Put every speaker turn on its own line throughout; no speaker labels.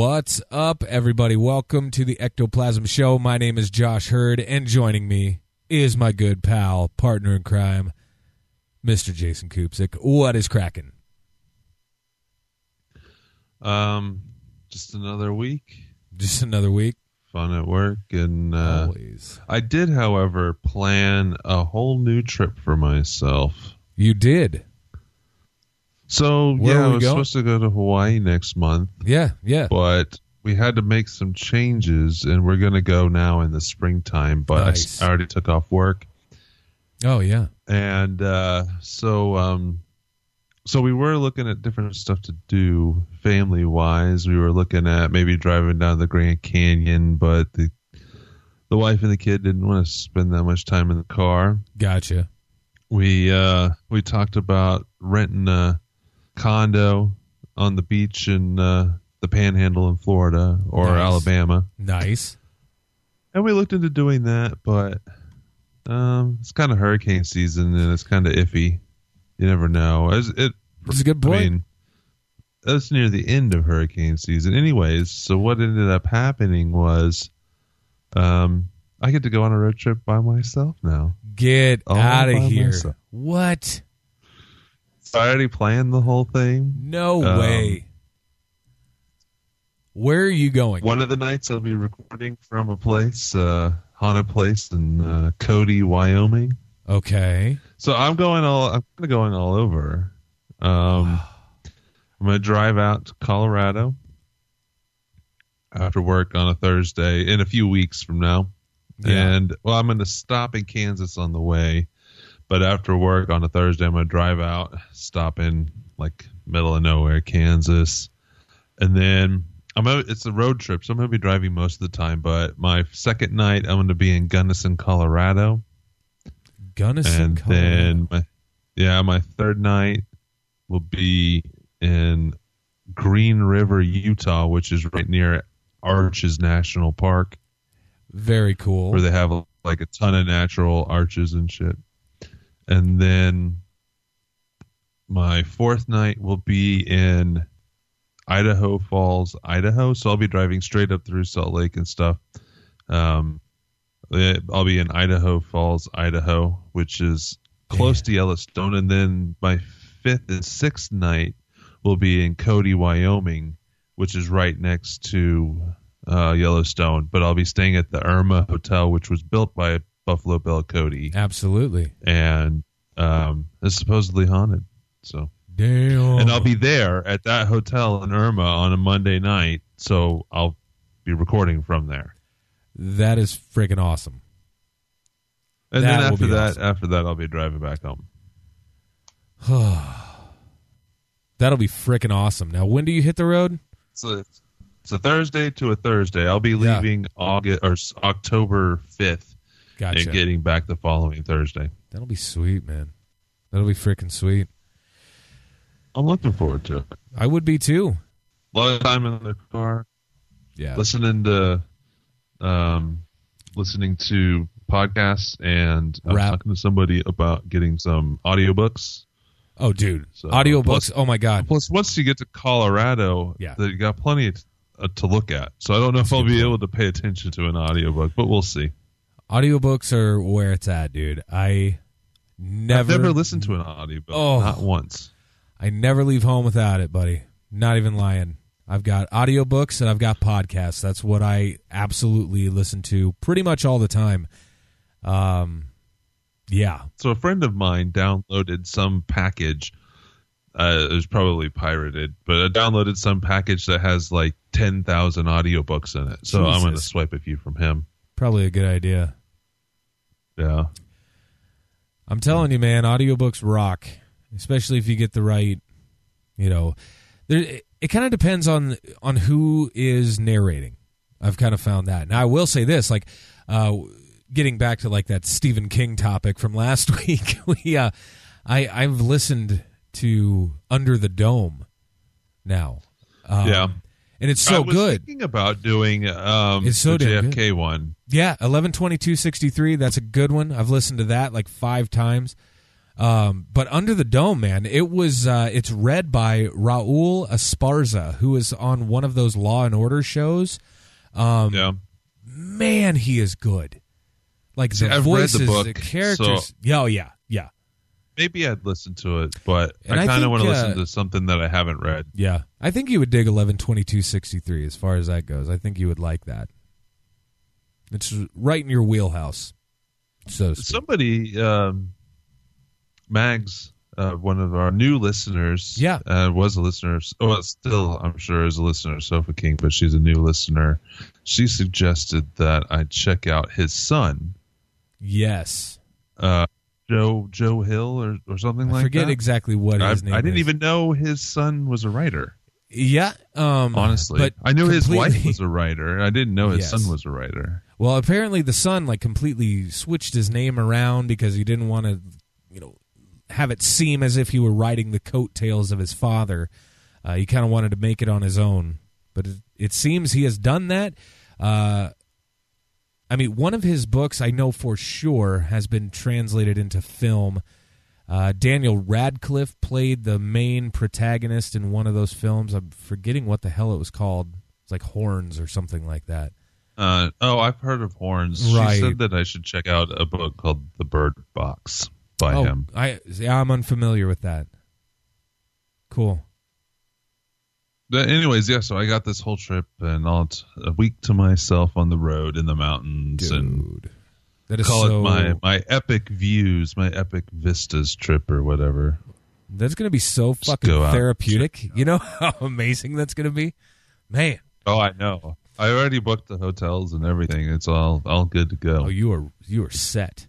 What's up, everybody? Welcome to the Ectoplasm Show. My name is Josh Hurd, and joining me is my good pal, partner in crime, Mr. Jason Kupsik. What is cracking?
Um, just another week.
Just another week.
Fun at work, and uh,
Always.
I did, however, plan a whole new trip for myself.
You did.
So
Where
yeah,
we
was
going?
supposed to go to Hawaii next month,
Yeah, yeah.
but we had to make some changes, and we're going to go now in the springtime. But
Nice.
I, already took off work,
Oh, yeah.
and uh, so um, so we were looking at different stuff to do family wise. We were looking at maybe driving down the Grand Canyon, but the the wife and the kid didn't want to spend that much time in the car.
Gotcha.
We uh, we talked about renting a condo on the beach in uh, the Panhandle in Florida or
Nice.
Alabama,
Nice.
and we looked into doing that, but um, it's kind of hurricane season and it's kind of iffy. You never know. It's, it
That's a good
I
point.
mean, that's near the end of hurricane season, anyways. So what ended up happening was, um, I get to go on a road trip by myself now.
Get
all
out of here.
myself.
What?
Already planned the whole thing.
No
Um,
way. Where are you going?
One of the nights I'll be recording from a place, uh, haunted place in uh, Cody, Wyoming.
Okay.
So I'm going all. I'm kind of going all over. Um, I'm going to drive out to Colorado after work on a Thursday in a few weeks from now.
Yeah.
And well, I'm going to stop in Kansas on the way, but after work on a Thursday, I'm going to drive out, stop in like middle of nowhere, Kansas, and then I'm. Gonna, it's a road trip, so I'm going to be driving most of the time. But my second night, I'm going to be in Gunnison, Colorado
Gunnison,
and
Colorado.
then my yeah my third night will be in green river utah which is right near arches national park
Very cool.
where they have like a ton of natural arches and shit and then my fourth night will be in idaho falls idaho. So i'll be driving straight up through salt lake and stuff. Um, eh, I'll be in Idaho Falls, Idaho, which is close to Yellowstone, and then my fifth and sixth night will be in Cody, Wyoming, which is right next to uh, Yellowstone. But I'll be staying at the Irma Hotel, which was built by Buffalo Bill Cody,
Absolutely.
and um, is supposedly haunted. So,
Damn.
and I'll be there at that hotel in Irma on a Monday night, so I'll be recording from there.
That is freaking awesome.
And
That
then after that,
awesome.
after that, I'll be driving back home.
That'll be freaking awesome. Now, when do you hit the road?
So it's, it's a Thursday to a Thursday. I'll be
Yeah.
leaving August or October fifth
Gotcha.
and getting back the following Thursday.
That'll be sweet, man. That'll be freaking sweet.
I'm looking forward to it.
I would be too.
A lot of time in the car,
Yeah.
listening to, um, listening to podcasts, and I was
Rap.
talking to somebody about getting some audiobooks.
Oh, dude.
So,
Audiobooks.
plus-
oh my god.
Plus, once you get to Colorado,
Yeah.
you got plenty to, uh, to look at. So I don't know
That's
if I'll be
point.
able to pay attention to an audiobook, but we'll see.
Audiobooks are where it's at, dude. I never
I've never listened to an audiobook.
Oh.
Not once.
I never leave home without it, buddy. Not even lying. I've got audiobooks and I've got podcasts. That's what I absolutely listen to pretty much all the time. Um yeah.
So a friend of mine downloaded some package. Uh, it was probably pirated, but I downloaded some package that has like ten thousand audiobooks in it. So I'm going to swipe a few from him.
Probably a good idea.
Yeah.
I'm telling you, man, audiobooks rock, especially if you get the right, you know, there it, it kind of depends on on who is narrating. I've kind of found that. Now I will say this, like uh getting back to like that Stephen King topic from last week, we uh I I've listened to Under the Dome now. Um,
Yeah.
And it's
I
so
was
good.
Thinking about doing um,
It's so
the JFK one.
Yeah, eleven twenty two sixty three. That's a good one. I've listened to that like five times. Um, but Under the Dome, man, it was. Uh, it's read by Raul Esparza, who is on one of those Law and Order shows. Um,
Yeah.
Man, he is good. Like
See,
the
I've read the
voices,
book,
the characters. Yeah, oh yeah, yeah,
Maybe I'd listen to it, but
And I
kind of want to
uh,
listen to something that I haven't read.
yeah. I think you would dig eleven twenty two sixty three as far as that goes. I think you would like that. It's right in your wheelhouse. So.
Somebody, um, Mags, uh, one of our new listeners,
Yeah.
uh, was a listener. Well, still, I'm sure is a listener of Sofa King, but she's a new listener. She suggested that I check out his son,
yes.
uh, Joe Joe Hill, or or something
I
like
forget
that.
exactly what
I,
his name
I didn't
is.
even know his son was a writer.
Yeah, um,
Honestly,
but
I knew his wife was a writer. I didn't know his
Yes.
son was a writer.
Well, apparently the son like completely switched his name around because he didn't want to, you know, have it seem as if he were riding the coattails of his father. Uh, he kind of wanted to make it on his own, but it, it seems he has done that. Uh, I mean, one of his books I know for sure has been translated into film. Uh, Daniel Radcliffe played the main protagonist in one of those films. I'm forgetting what the hell it was called. It's like Horns or something like that.
Uh, oh, I've heard of Horns.
Right.
She said that I should check out a book called The Bird Box by
oh,
him.
I yeah, I'm unfamiliar with that. Cool.
But anyways, yeah. So I got this whole trip and all t- a week to myself on the road in the mountains and
That is
call
so
it my my epic views, my epic vistas trip or whatever.
that's going to be so
Just
fucking
go out and
therapeutic. You know how amazing that's going to be? Man.
Oh, I know. I already booked the hotels and everything. It's all all good to go.
Oh, you are you are set.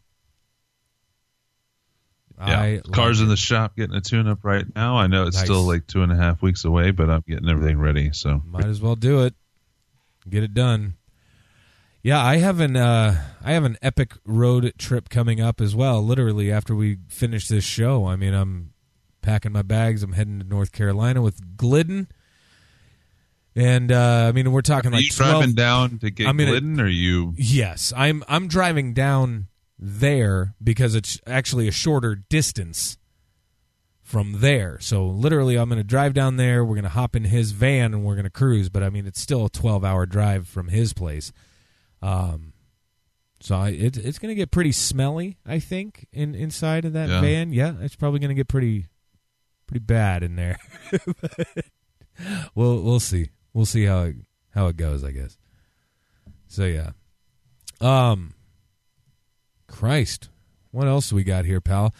Yeah,
I
cars
like
in
it.
the shop getting a tune up right now. I know it's
Nice.
still like two and a half weeks away, but I'm getting everything ready. So
Might as well do it. Get it done. Yeah, I have an uh, I have an epic road trip coming up as well. Literally after we finish this show, I mean, I'm packing my bags. I'm heading to North Carolina with Glidden, and uh, I mean, we're talking
are
like
you
12
driving down to get
in a-
Glidden, or you?
Yes, I'm I'm driving down there because it's actually a shorter distance from there. So literally I'm going to drive down there, we're going to hop in his van and we're going to cruise, but I mean it's still a 12-hour drive from his place. Um so I, it, it's going to get pretty smelly, I think, in inside of that
Yeah.
van. Yeah, it's probably going to get pretty pretty bad in there. we'll we'll see. We'll see how it, how it goes, I guess. So yeah. Um Christ. What else do we got here, pal?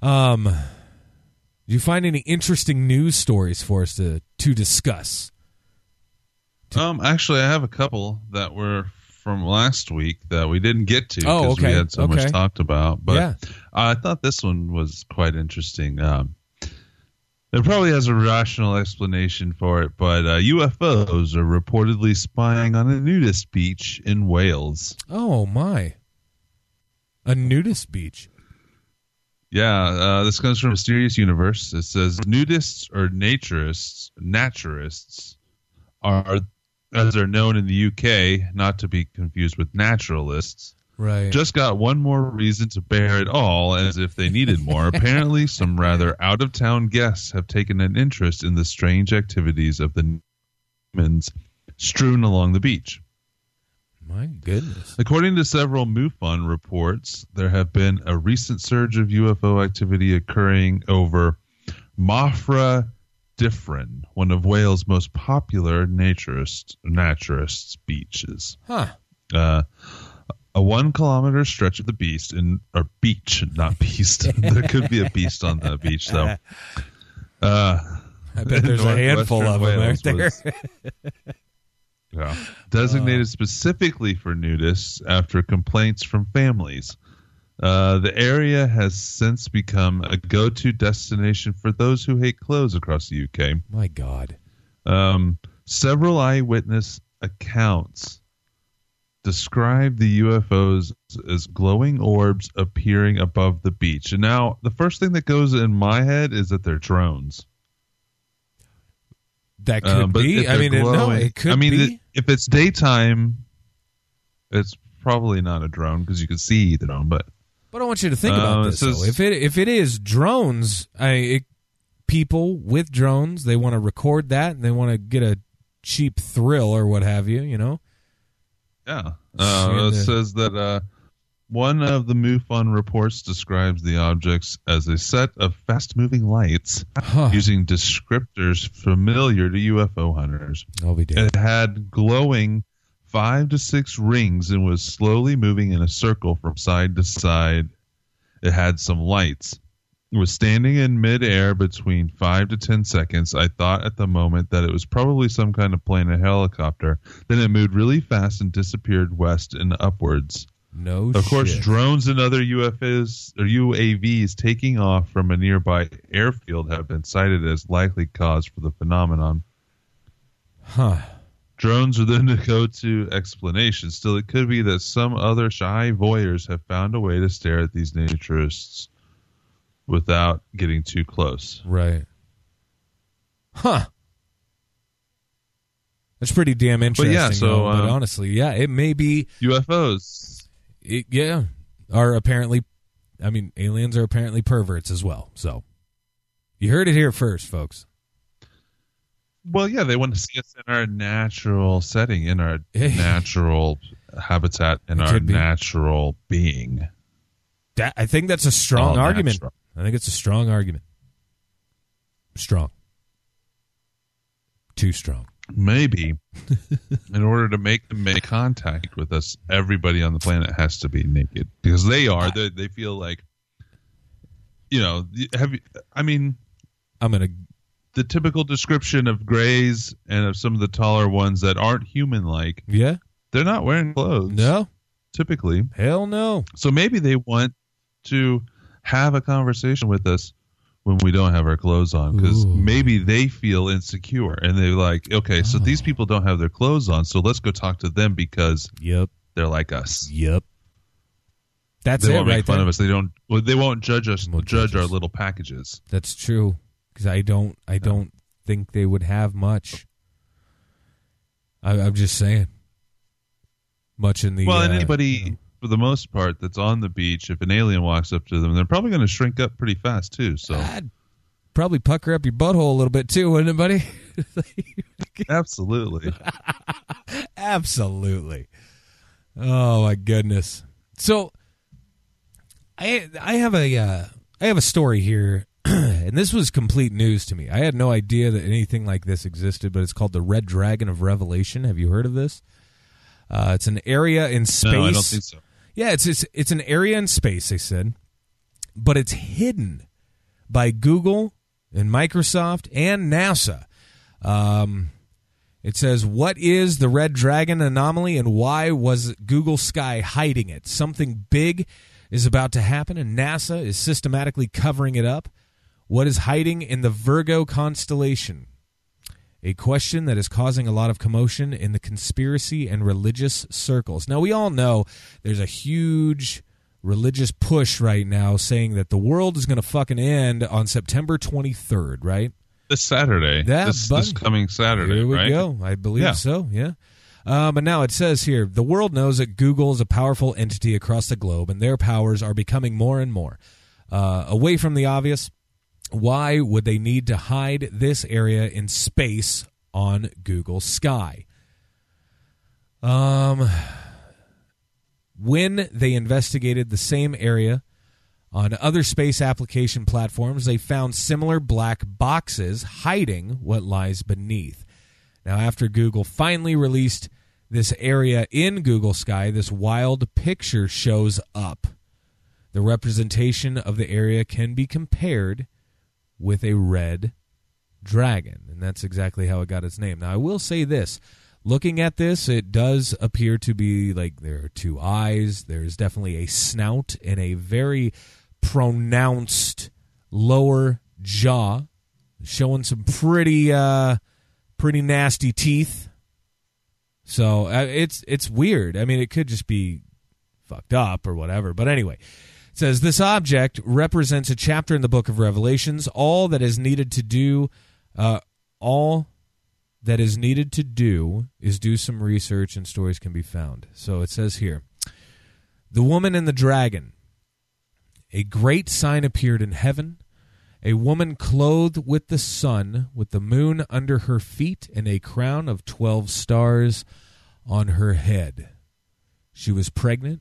Um do you find any interesting news stories for us to to discuss?
Um, actually, I have a couple that were from last week that we didn't get to
Oh,
because we had so
okay.
much talked about. But
Yeah.
I thought this one was quite interesting. Um, it probably has a rational explanation for it, but uh, UFOs are reportedly spying on a nudist beach in Wales.
Oh my. A nudist beach.
Yeah, uh, this comes from Mysterious Universe. It says nudists or naturists, naturists are, as they're known in the UK, not to be confused with naturalists.
Right.
Just got one more reason to bare it all, as if they needed more. Apparently, some rather out of town guests have taken an interest in the strange activities of the humans strewn along the beach.
My goodness.
According to several MUFON reports, there have been a recent surge of UFO activity occurring over Morfa Dyffryn, one of Wales' most popular naturist, naturists beaches.
Huh.
Uh, a one kilometer stretch of the beast in or beach, not beast. there could be a beast on the beach though. Uh,
I bet there's a handful of them
whales
there.
was- yeah. Designated specifically for nudists after complaints from families. Uh, the area has since become a go-to destination for those who hate clothes across the UK.
My God.
Um, several eyewitness accounts describe the UFOs as glowing orbs appearing above the beach. And now, the first thing that goes in my head is that they're drones.
That could
Um, but
be. I mean, it- no, it could
I mean,
be.
if it's daytime, it's probably not a drone because you can see the drone. But
But I want you to think about
Uh,
this. though.
says-
If it if it is drones, I it, people with drones, they want to record that and they want to get a cheap thrill or what have you. You know.
yeah, uh, it
uh,
says that uh, one of the MUFON reports describes the objects as a set of fast-moving lights
Huh.
using descriptors familiar to UFO hunters. It had glowing five to six rings and was slowly moving in a circle from side to side. It had some lights. It was standing in midair between five to ten seconds. I thought at the moment that it was probably some kind of plane or helicopter. Then it moved really fast and disappeared west and upwards.
No.
Of course,
shit.
drones and other UFOs or UAVs taking off from a nearby airfield have been cited as likely cause for the phenomenon.
Huh.
Drones are then the go-to explanation. Still, it could be that some other shy voyeurs have found a way to stare at these naturists without getting too close.
Right. Huh. That's pretty damn interesting.
But yeah, so,
though, but
um,
honestly, yeah, it may be.
UFOs.
It, yeah, are apparently. I mean, aliens are apparently perverts as well. So, you heard it here first, folks.
Well, yeah, they want to see us in our natural setting, in our natural habitat, in
It
our
be.
natural being.
That I think that's a strong
All
argument.
natural.
I think it's a strong argument. Strong. Too strong.
Maybe, in order to make them make contact with us, everybody on the planet has to be naked because they are. They, they feel like, you know, have you? I mean,
I'm gonna.
the typical description of grays and of some of the taller ones that aren't human like,
Yeah.
they're not wearing clothes.
No.
Typically.
Hell no.
So maybe they want to have a conversation with us when we don't have our clothes on because maybe they feel insecure and they're like, okay, so these people don't have their clothes on, so let's go talk to them because
Yep.
they're like us.
Yep. That's
they
it
won't
right
make fun
there.
of us. They don't. Well, they won't judge us.
Won't
judge
judge
our
us.
little packages.
That's true. Because I don't. I don't think they would have much. I, I'm just saying. Much in the
well,
uh,
anybody,
you know.
For the most part, that's on the beach, if an alien walks up to them, they're probably going to shrink up pretty fast too. So,
I'd probably pucker up your butthole a little bit too, wouldn't it, buddy?
absolutely.
Absolutely. Oh my goodness. So I I have a uh, I have a story here and this was complete news to me. I had no idea that anything like this existed, but it's called the Red Dragon of Revelation. Have you heard of this? Uh, it's an area in space.
No, I don't think so.
Yeah, it's it's it's an area in space. They said, but it's hidden by Google and Microsoft and NASA. Um, it says, "What is the Red Dragon anomaly, and why was Google Sky hiding it? Something big is about to happen, and NASA is systematically covering it up. What is hiding in the Virgo constellation?" A question that is causing a lot of commotion in the conspiracy and religious circles. Now, we all know there's a huge religious push right now saying that the world is going to fucking end on September 23rd, right?
This Saturday.
Yeah,
this, this coming Saturday.
Here we
right?
go. I believe
Yeah.
so. Yeah. Um, but now it says here the world knows that Google is a powerful entity across the globe, and their powers are becoming more and more. Uh, away from the obvious, why would they need to hide this area in space on Google Sky? Um, when they investigated the same area on other space application platforms, they found similar black boxes hiding what lies beneath. Now, after Google finally released this area in Google Sky, this wild picture shows up. The representation of the area can be compared with a red dragon, and that's exactly how it got its name. Now, I will say this looking at this, it does appear to be like there are two eyes. There's definitely a snout and a very pronounced lower jaw, showing some pretty uh, pretty nasty teeth. So uh, it's it's weird. I mean, it could just be fucked up or whatever. But anyway, says this object represents a chapter in the book of Revelations. All that is needed to do, uh, all that is needed to do is do some research and stories can be found. So it says here The woman and the dragon. A great sign appeared in heaven a woman clothed with the sun, with the moon under her feet, and a crown of twelve stars on her head. She was pregnant,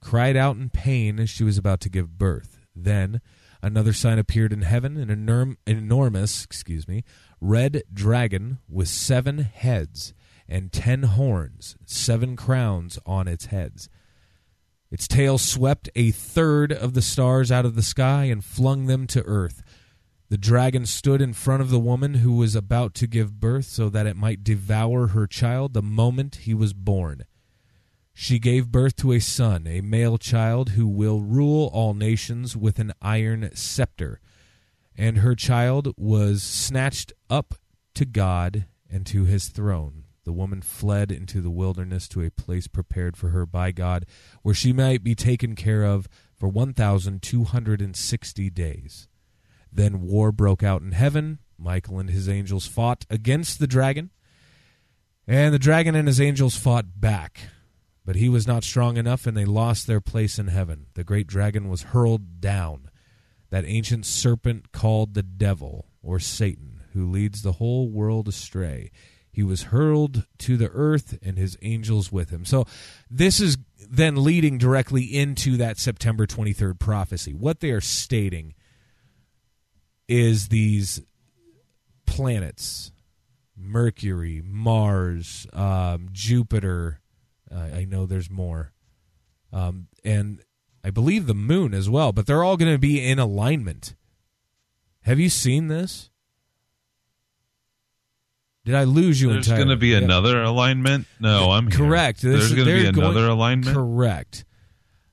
cried out in pain as she was about to give birth. Then another sign appeared in heaven an enorm- enormous excuse me red dragon with seven heads and ten horns seven crowns on its heads. Its tail swept a third of the stars out of the sky and flung them to earth. The dragon stood in front of the woman who was about to give birth so that it might devour her child the moment he was born she gave birth to a son, a male child who will rule all nations with an iron scepter. And her child was snatched up to God and to his throne. The woman fled into the wilderness to a place prepared for her by God, where she might be taken care of for 1,260 days. Then war broke out in heaven. Michael and his angels fought against the dragon, and the dragon and his angels fought back. But he was not strong enough, and they lost their place in heaven. The great dragon was hurled down, that ancient serpent called the devil, or Satan, who leads the whole world astray. He was hurled to the earth, and his angels with him. So, this is then leading directly into that September 23rd prophecy. What they are stating is these planets Mercury, Mars, um, Jupiter, I know there's more, um, and I believe the moon as well. But they're all going to be in alignment. Have you seen this? Did I lose you?
There's going to be
yeah.
another alignment. No, I'm
correct.
Here. There's going to be another alignment.
Correct.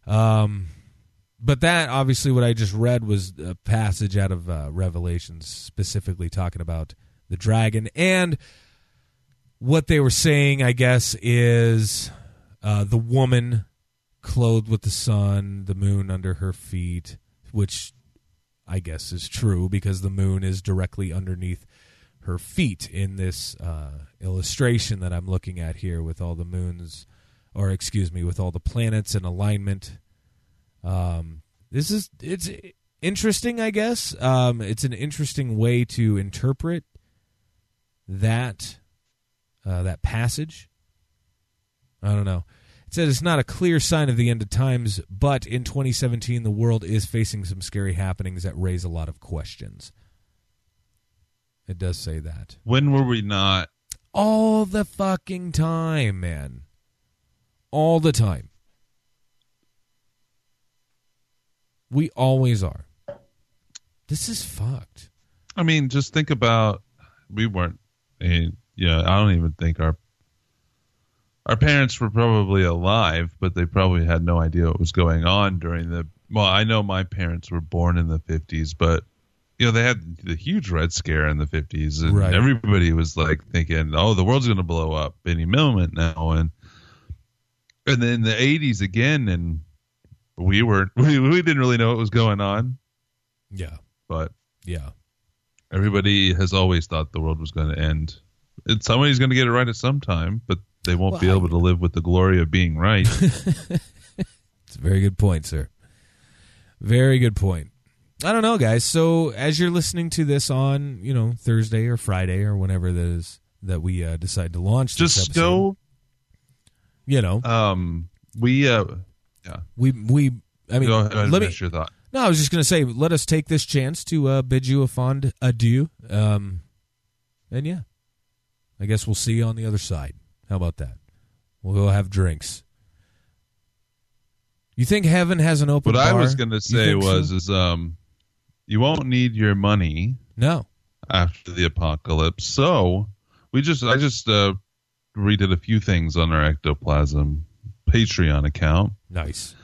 Um, but that obviously what I just read was a passage out of uh, Revelations, specifically talking about the dragon and what they were saying. I guess is uh, the woman clothed with the sun, the moon under her feet, which I guess is true because the moon is directly underneath her feet in this uh, illustration that I'm looking at here with all the moons, or excuse me, with all the planets in alignment. Um, this is it's interesting, I guess. Um, it's an interesting way to interpret that uh, that passage. I don't know. Says it's not a clear sign of the end of times, but in 2017, the world is facing some scary happenings that raise a lot of questions. It does say that.
When were we not?
All the fucking time, man. All the time. We always are. This is fucked.
I mean, just think about we weren't. and yeah, I don't even think our our parents were probably alive, but they probably had no idea what was going on during the. Well, I know my parents were born in the fifties, but you know they had the huge red scare in the fifties, and
Right.
everybody was like thinking, "Oh, the world's going to blow up any moment now," and and then the eighties again, and we were we, we didn't really know what was going on,
Yeah.
but
Yeah.
everybody has always thought the world was going to end. And somebody's going to get it right at some time, but they won't
Well,
be
I-
able to live with the glory of being right.
It's a very good point, sir. Very good point. I don't know, guys. So as you're listening to this on, you know, Thursday or Friday or whenever that is that we uh, decide to launch, this
Just
episode,
go.
You know,
Um, we uh, yeah.
we we. I mean,
go ahead and
let me.
your thought.
No, I was just going to say, let us take this chance to uh, bid you a fond adieu. Um, and yeah, I guess we'll see you on the other side. How about that? We'll go have drinks. You think heaven has an open
What I was going to say
think so?
was is um, you won't need your money
no.
after the apocalypse. So we just I just uh redid a few things on our ectoplasm Patreon account.
Nice.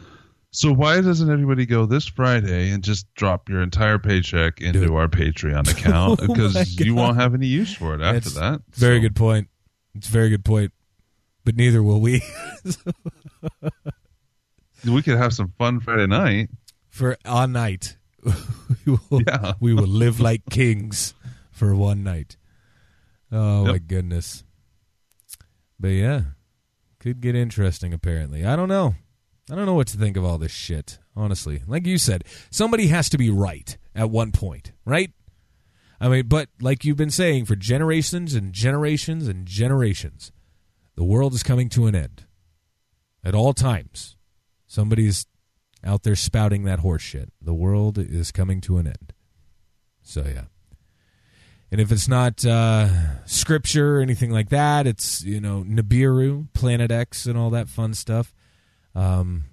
So why doesn't everybody go this Friday and just drop your entire paycheck into our Patreon account
Oh
because you won't have any use for it after that.
Very
So-
good point. It's a very good point. But neither will we.
We could have some fun Friday night.
for a night. we, will,
Yeah.
we will live like kings for one night. Oh my goodness. But yeah, could get interesting apparently. I don't know. I don't know what to think of all this shit, honestly. Like you said, somebody has to be right at one point, right? I mean, but like you've been saying for generations and generations and generations, the world is coming to an end. At all times, somebody's out there spouting that horse shit. The world is coming to an end. So yeah. And if it's not uh, scripture or anything like that, it's you know Nibiru, Planet X, and all that fun stuff. Um,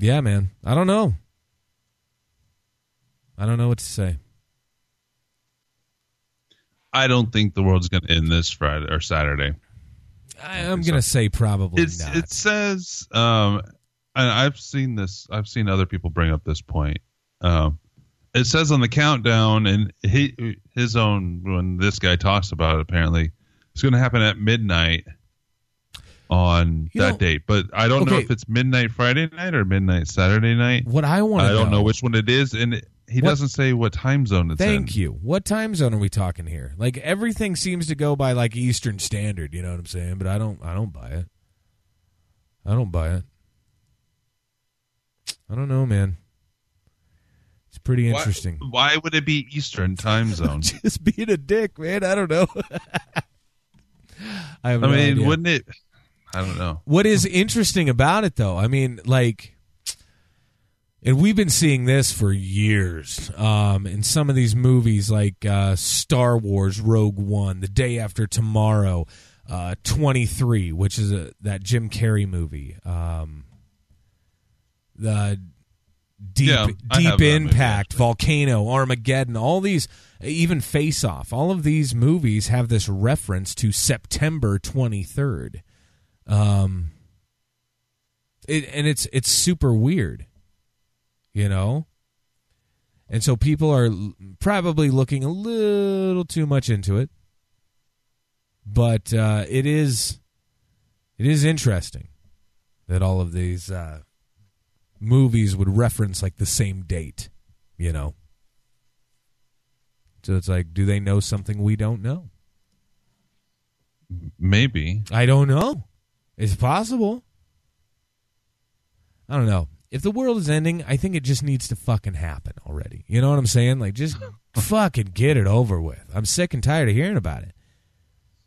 yeah, man. I don't know. I don't know what to say.
I don't think the world's going to end this Friday or Saturday.
I, I'm gonna say probably
It's
not.
it says um and I've seen this I've seen other people bring up this point. Um it says on the countdown and he his own when this guy talks about it apparently it's going to happen at midnight on
You
that
know-
date. But I don't know if it's midnight Friday night or midnight Saturday night.
what I want.
I don't know which one it is and he
What-
doesn't say what time zone it's in.
Thank you. What time zone are we talking here? Like everything seems to go by like Eastern Standard. You know what I'm saying? But I don't. I don't buy it. I don't buy it. I don't know, man. It's pretty
Why-
interesting.
Why, would it be Eastern time zone?
Just being a dick, man. I don't know. I have
I
no
mean,
idea.
wouldn't it I don't know.
What is interesting about it, though, I mean, like, and we've been seeing this for years um, in some of these movies, like uh, Star Wars Rogue One, The Day After Tomorrow, uh, 23, which is a, that Jim Carrey movie. Um, the Deep,
Yeah,
Deep
that movie,
Impact. Volcano, Armageddon, all these, even Face Off, all of these movies have this reference to September 23rd. Um, it, and it's it's super weird, you know. And so people are probably looking a little too much into it, but uh, it is it is interesting that all of these uh, movies would reference like the same date, you know. So it's like, do they know something we don't know?
Maybe.
I don't know. It's possible. I don't know. If the world is ending, I think it just needs to fucking happen already. You know what I'm saying? Like, just fucking get it over with. I'm sick and tired of hearing about it.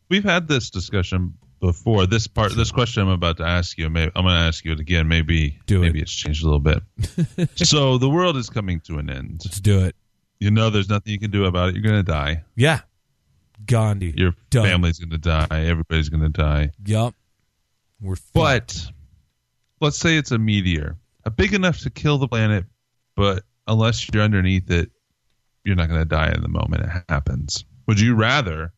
We've had this discussion before. This part, this question I'm about to ask you, maybe, I'm going to ask you it again. Maybe,
Do it.
maybe it's changed a little bit. so the world is coming to an end.
Let's do it.
You know, there's nothing you can do about it. You're going to die.
Yeah. Gandhi.
Your
Done.
family's going to die. Everybody's going to die.
Yup. We're fucked.
But let's say it's a meteor, big enough to kill the planet, but unless you're underneath it, you're not going to die in the moment it happens. Would you rather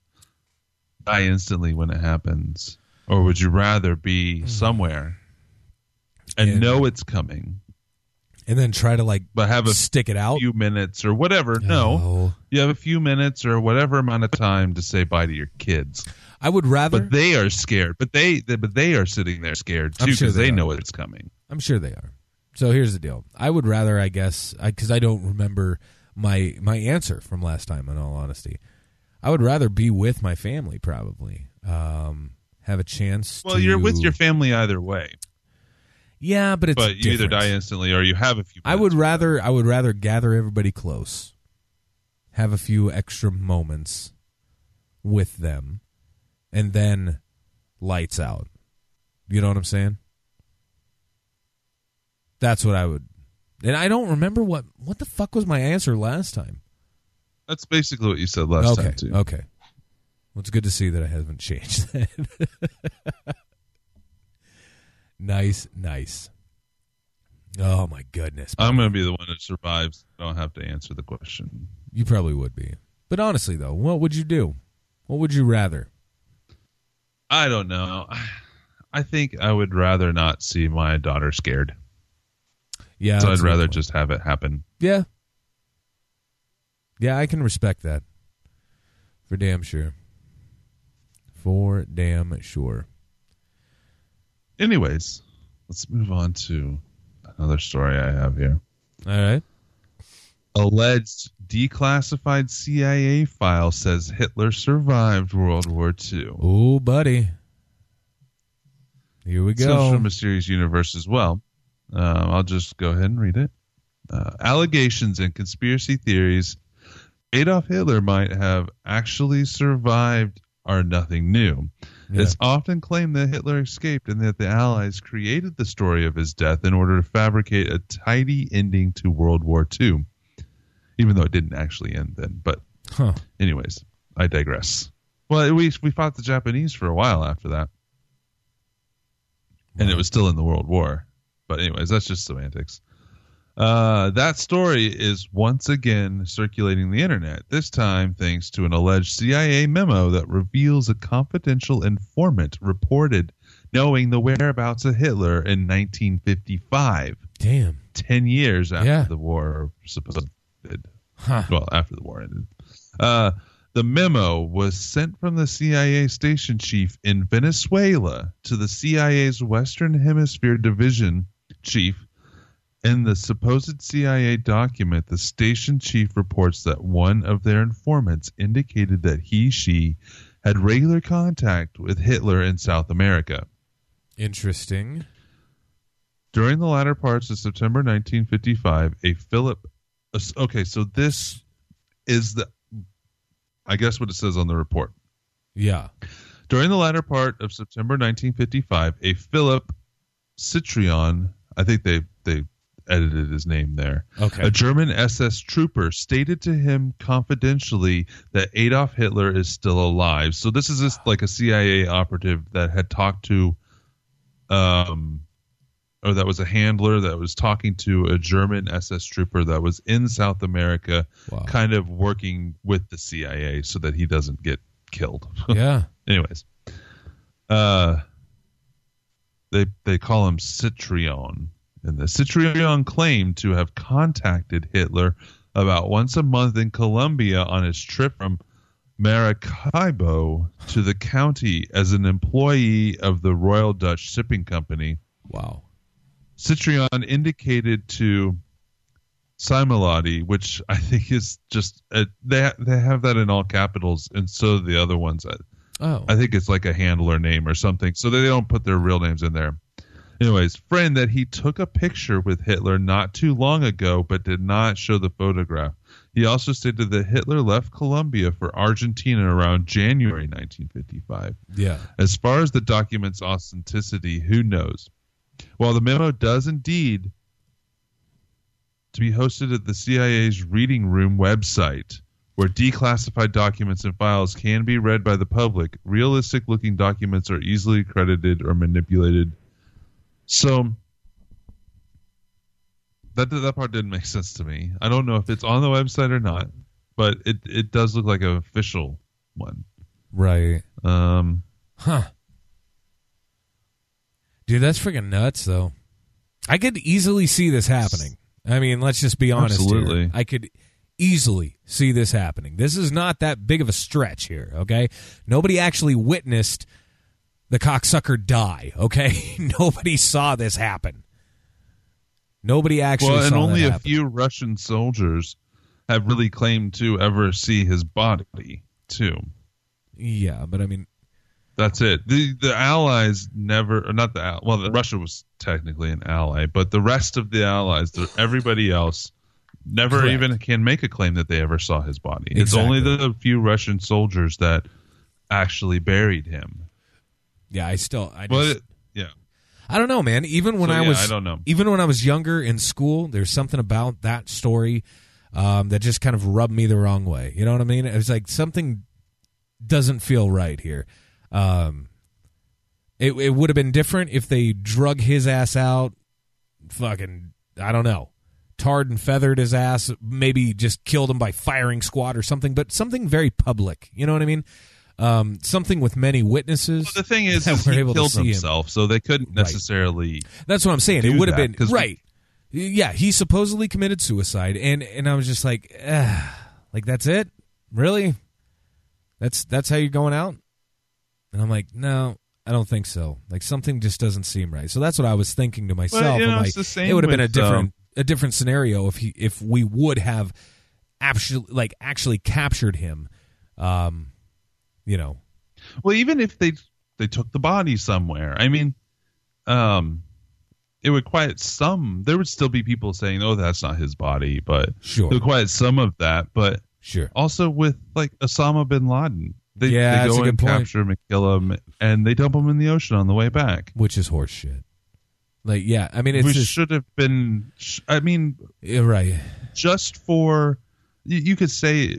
die instantly when it happens, or would you rather be mm-hmm. somewhere and
And-
know it's coming,
and then try to like
but have a
stick it out.
few minutes or whatever? No,
Oh.
you have a few minutes or whatever amount of time to say bye to your kids,
I would rather.
but they are scared. But they, but they are sitting there scared too because
sure they
they know it's coming.
I'm sure they are. So here's the deal. I would rather, I guess, because I, don't remember my my answer from last time. In all honesty, I would rather be with my family. Probably um, have a chance.
Well,
to-
you're with your family either way,
yeah, but it's
but you either die instantly or you have a few.
I would rather I would rather gather everybody close, have a few extra moments with them, and then lights out. You know what I'm saying? That's what I would. And I don't remember what what the fuck was my answer last time.
That's basically what you said last
okay,
time too.
okay. Well, it's good to see that I haven't changed that. nice, nice. Oh my goodness!
I'm going to be the one that survives. I don't have to answer the question.
You probably would be. But honestly, though, what would you do? What would you rather?
I don't know. I think I would rather not see my daughter scared.
Yeah,
so I'd
that's a good
rather just have it happen.
Yeah. Yeah, I can respect that. For damn sure. For damn sure.
Anyways, let's move on to another story I have here.
All right.
Alleged declassified CIA file says Hitler survived World War II.
Oh, buddy. Here we go.
from Mysterious Universe as well. Um, I'll just go ahead and read it. Uh, allegations and conspiracy theories Adolf Hitler might have actually survived are nothing new.
Yeah.
It's often claimed that Hitler escaped and that the Allies created the story of his death in order to fabricate a tidy ending to World War II, even though it didn't actually end then. But,
Huh.
anyways, I digress. Well, we we fought the Japanese for a while after that, and it was still in the World War. But anyways, that's just semantics. Uh, that story is once again circulating the internet, this time thanks to an alleged CIA memo that reveals a confidential informant reported knowing the whereabouts of Hitler in 1955,
Damn.
10 years after
Yeah.
the war supposed
Huh.
well, after the war ended. Uh, the memo was sent from the CIA station chief in Venezuela to the CIA's Western Hemisphere Division chief. In the supposed CIA document, the station chief reports that one of their informants indicated that he, she, had regular contact with Hitler in South America.
Interesting.
During the latter parts of September 1955, a Philip. Okay, so this is the. I guess what it says on the report.
Yeah.
During the latter part of September 1955, a Philip Citroen, I think they they edited his name there,
Okay.
a German SS trooper stated to him confidentially that Adolf Hitler is still alive. So this is just like a CIA operative that had talked to, um, or that was a handler that was talking to a German SS trooper that was in South America,
Wow.
kind of working with the CIA so that he doesn't get killed.
yeah.
Anyways, uh, they they call him Citroen, and the Citroen claimed to have contacted Hitler about once a month in Colombia on his trip from Maracaibo to the county as an employee of the Royal Dutch Shipping Company.
Wow.
Citroen indicated to Similati, which I think is just uh, they ha- they have that in all capitals, and so the other ones.
Oh.
I think it's like a handler name or something, so they don't put their real names in there. Anyways, friend that he took a picture with Hitler not too long ago, but did not show the photograph. He also stated that Hitler left Colombia for Argentina around January 1955.
yeah.
As far as the document's authenticity, who knows? While the memo does indeed to be hosted at the CIA's Reading Room website, where declassified documents and files can be read by the public, realistic looking documents are easily credited or manipulated. So that that part didn't make sense to me. I don't know if it's on the website or not, but it it does look like an official one.
Right.
Um,
Huh. Dude, that's freaking nuts, though. I could easily see this happening. I mean, let's just be honest. here.
Absolutely.
I could easily see this happening. This is not that big of a stretch here, okay? Nobody actually witnessed the cocksucker die, okay? Nobody saw this happen. Nobody actually
well, and only a few Russian soldiers have really claimed to ever see his body, too.
Yeah, but I mean,
That's it. The the Allies never, or not the well, the, Russia was technically an ally, but the rest of the Allies, the, everybody else, never
Correct.
even can make a claim that they ever saw his body. It's only the few Russian soldiers that actually buried him.
yeah, I still, I just,
But yeah,
I don't know, man. Even when
So,
I
yeah,
was,
I don't know.
Even when I was younger in school, there's something about that story um, that just kind of rubbed me the wrong way. You know what I mean? It was like something doesn't feel right here. Um, it it would have been different if they drug his ass out, fucking, I don't know, tarred and feathered his ass, maybe just killed him by firing squad or something, but something very public. You know what I mean? um, something with many witnesses.
Well, the thing is, is he killed
see him.
himself, so they couldn't
Right.
necessarily.
That's what I'm saying. It would have been
'cause we-
right. Yeah, he supposedly committed suicide, and and I was just like, eh, like that's it, really? That's that's how you're going out? And I'm like, no, I don't think so. Like something just doesn't seem right. So that's what I was thinking to myself.
you know,
like,
it's the same
it would have been a different
um,
a different scenario if he if we would have actually like actually captured him. Um, you know,
Well, even if they they took the body somewhere, I mean, um, it would quiet some. There would still be people saying, "Oh, that's not his body," but
Sure.
it would quiet some of that. But
sure.
also with like Osama bin Laden, they,
Yeah,
they go and
point.
capture him and kill him, and they dump him in the ocean on the way back.
Which is horse shit. Like, yeah, I mean, it's
we
just,
should have been. I mean,
yeah, right.
just for you, could say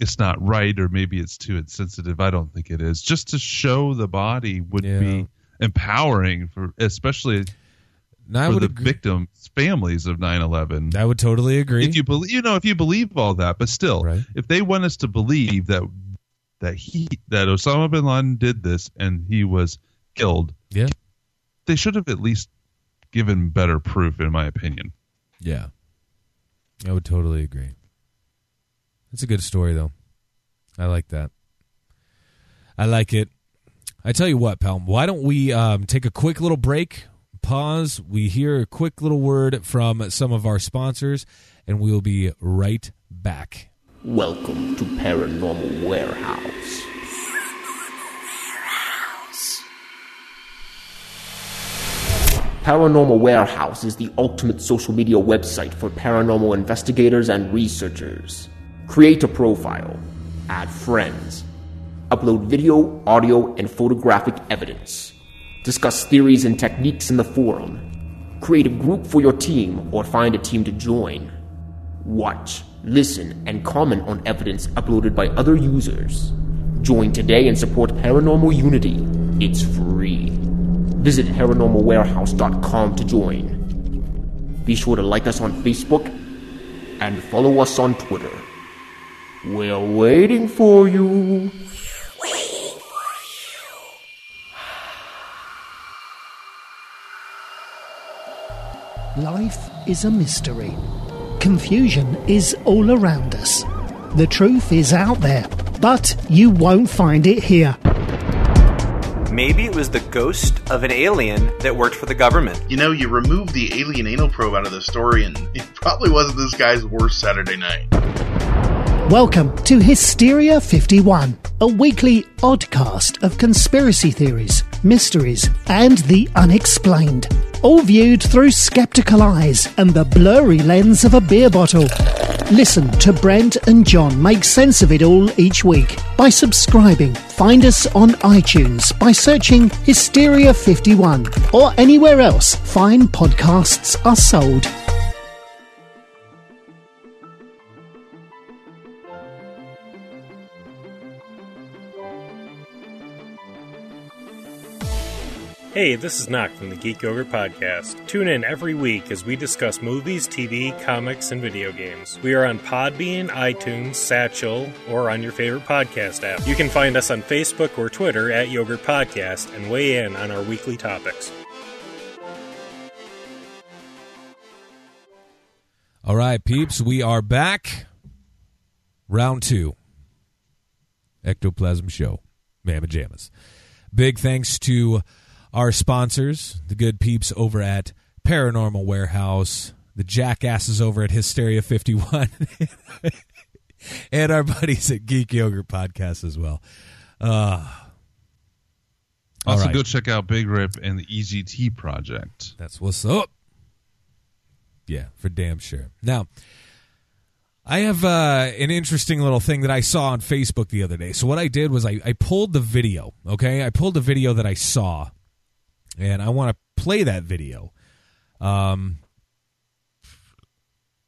it's not right, or maybe it's too insensitive. I don't think it is. Just to show the body would
Yeah.
be empowering for, especially
No, I
for
would
the
agree.
victims' families of 9/11.
I would totally agree.
If you believe, you know, if you believe all that, but still,
Right.
if they want us to believe that that he that Osama bin Laden did this and he was killed,
yeah,
they should have at least given better proof, in my opinion.
yeah, I would totally agree. It's a good story, though. I like that. I like it. I tell you what, pal. Why don't we um, take a quick little break? Pause. We hear a quick little word from some of our sponsors, and we will be right back.
Welcome to Paranormal Warehouse. Paranormal Warehouse is the ultimate social media website for paranormal investigators and researchers. Create a profile, add friends, upload video, audio, and photographic evidence, discuss theories and techniques in the forum, create a group for your team or find a team to join. Watch, listen, and comment on evidence uploaded by other users. Join today and support Paranormal Unity. It's free. Visit paranormalwarehouse.com to join. Be sure to like us on Facebook and follow us on Twitter. We're waiting for you.
Life is a mystery. Confusion is all around us. The truth is out there, but you won't find it here.
Maybe it was the ghost of an alien that worked for the government.
You know, you remove the alien anal probe out of the story, and it probably wasn't this guy's worst Saturday night.
Welcome to Hysteria 51, a weekly oddcast of conspiracy theories, mysteries, and the unexplained. All viewed through skeptical eyes and the blurry lens of a beer bottle. Listen to Brent and John make sense of it all each week by subscribing. Find us on iTunes by searching Hysteria 51 or anywhere else fine podcasts are sold.
Hey, this is Knock from the Geek Yogurt Podcast. Tune in every week as we discuss movies, TV, comics, and video games. We are on Podbean, iTunes, Stitcher, or on your favorite podcast app. You can find us on Facebook or Twitter at Yogurt Podcast and weigh in on our weekly topics.
All right, peeps, we are back. Round two. Ectoplasm Show. Mamma Jammas. Big thanks to our sponsors, the good peeps over at Paranormal Warehouse, the jackasses over at Hysteria 51, and our buddies at Geek Yogurt Podcast as well. Uh,
Also,
right.
go check out Big Rip and the EGT project.
That's what's up. Yeah, for damn sure. Now, I have uh, an interesting little thing that I saw on Facebook the other day. So what I did was I, I pulled the video. Okay, I pulled the video that I saw, and I want to play that video. Um,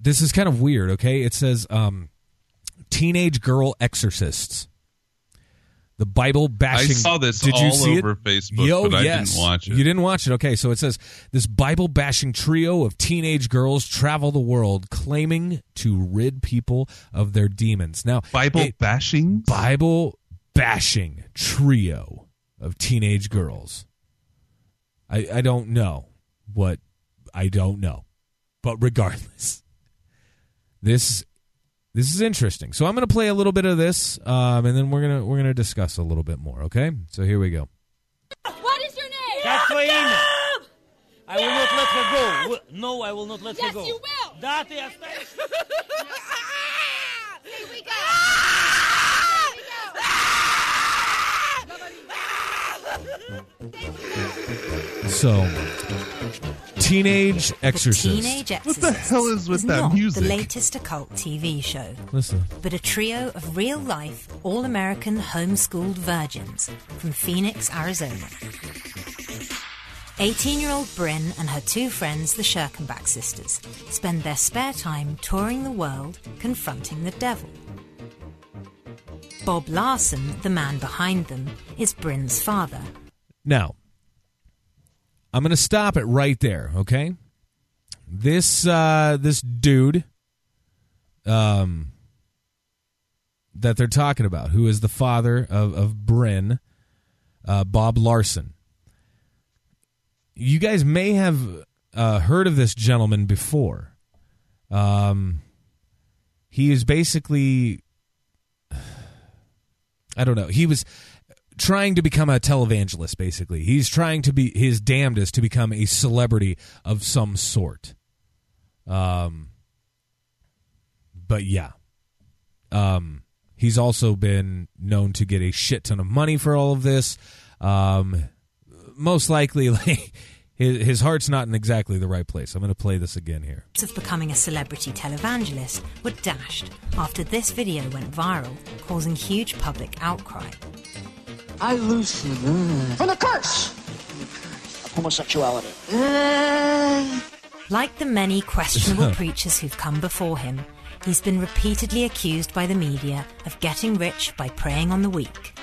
this is kind of weird. Okay, it says um, teenage girl exorcists. The Bible bashing.
I saw this
Did you see
over
it?
Facebook,
Yo,
but I
yes.
didn't watch it.
You didn't watch it. Okay, so it says this Bible bashing trio of teenage girls travel the world claiming to rid people of their demons. Now,
Bible bashing?
Bible bashing trio of teenage girls. I, I don't know what I don't know. But regardless, this this is interesting. So I'm going to play a little bit of this, um, and then we're gonna we're gonna discuss a little bit more. Okay, so here we go.
What is your name?
Kathleen. I will not let her go. No, I will not let
yes,
her go.
Yes, you will.
Here we go.
Here we go. Ah! Ah!
So, teenage exorcist.
Teenage
What the hell is with that
not
music?
the latest occult TV show,
Listen,
but a trio of real-life, all-American homeschooled virgins from Phoenix, Arizona. 18-year-old Bryn and her two friends, the Scherkenbach sisters, spend their spare time touring the world, confronting the devil. Bob Larson, the man behind them, is Bryn's father.
Now, I'm going to stop it right there, okay? This uh this dude um that they're talking about, who is the father of of Bryn, uh Bob Larson. You guys may have uh heard of this gentleman before. Um he is basically I don't know. He was trying to become a televangelist basically. He's trying to be his damnedest to become a celebrity of some sort. Um but yeah. Um he's also been known to get a shit ton of money for all of this. Um most likely like his, his heart's not in exactly the right place. I'm going to play this again here.
Of becoming a celebrity televangelist were dashed after this video went viral, causing huge public outcry.
I loosen
From the curse of homosexuality.
Uh, like the many questionable preachers who've come before him, he's been repeatedly accused by the media of getting rich by preying on the weak.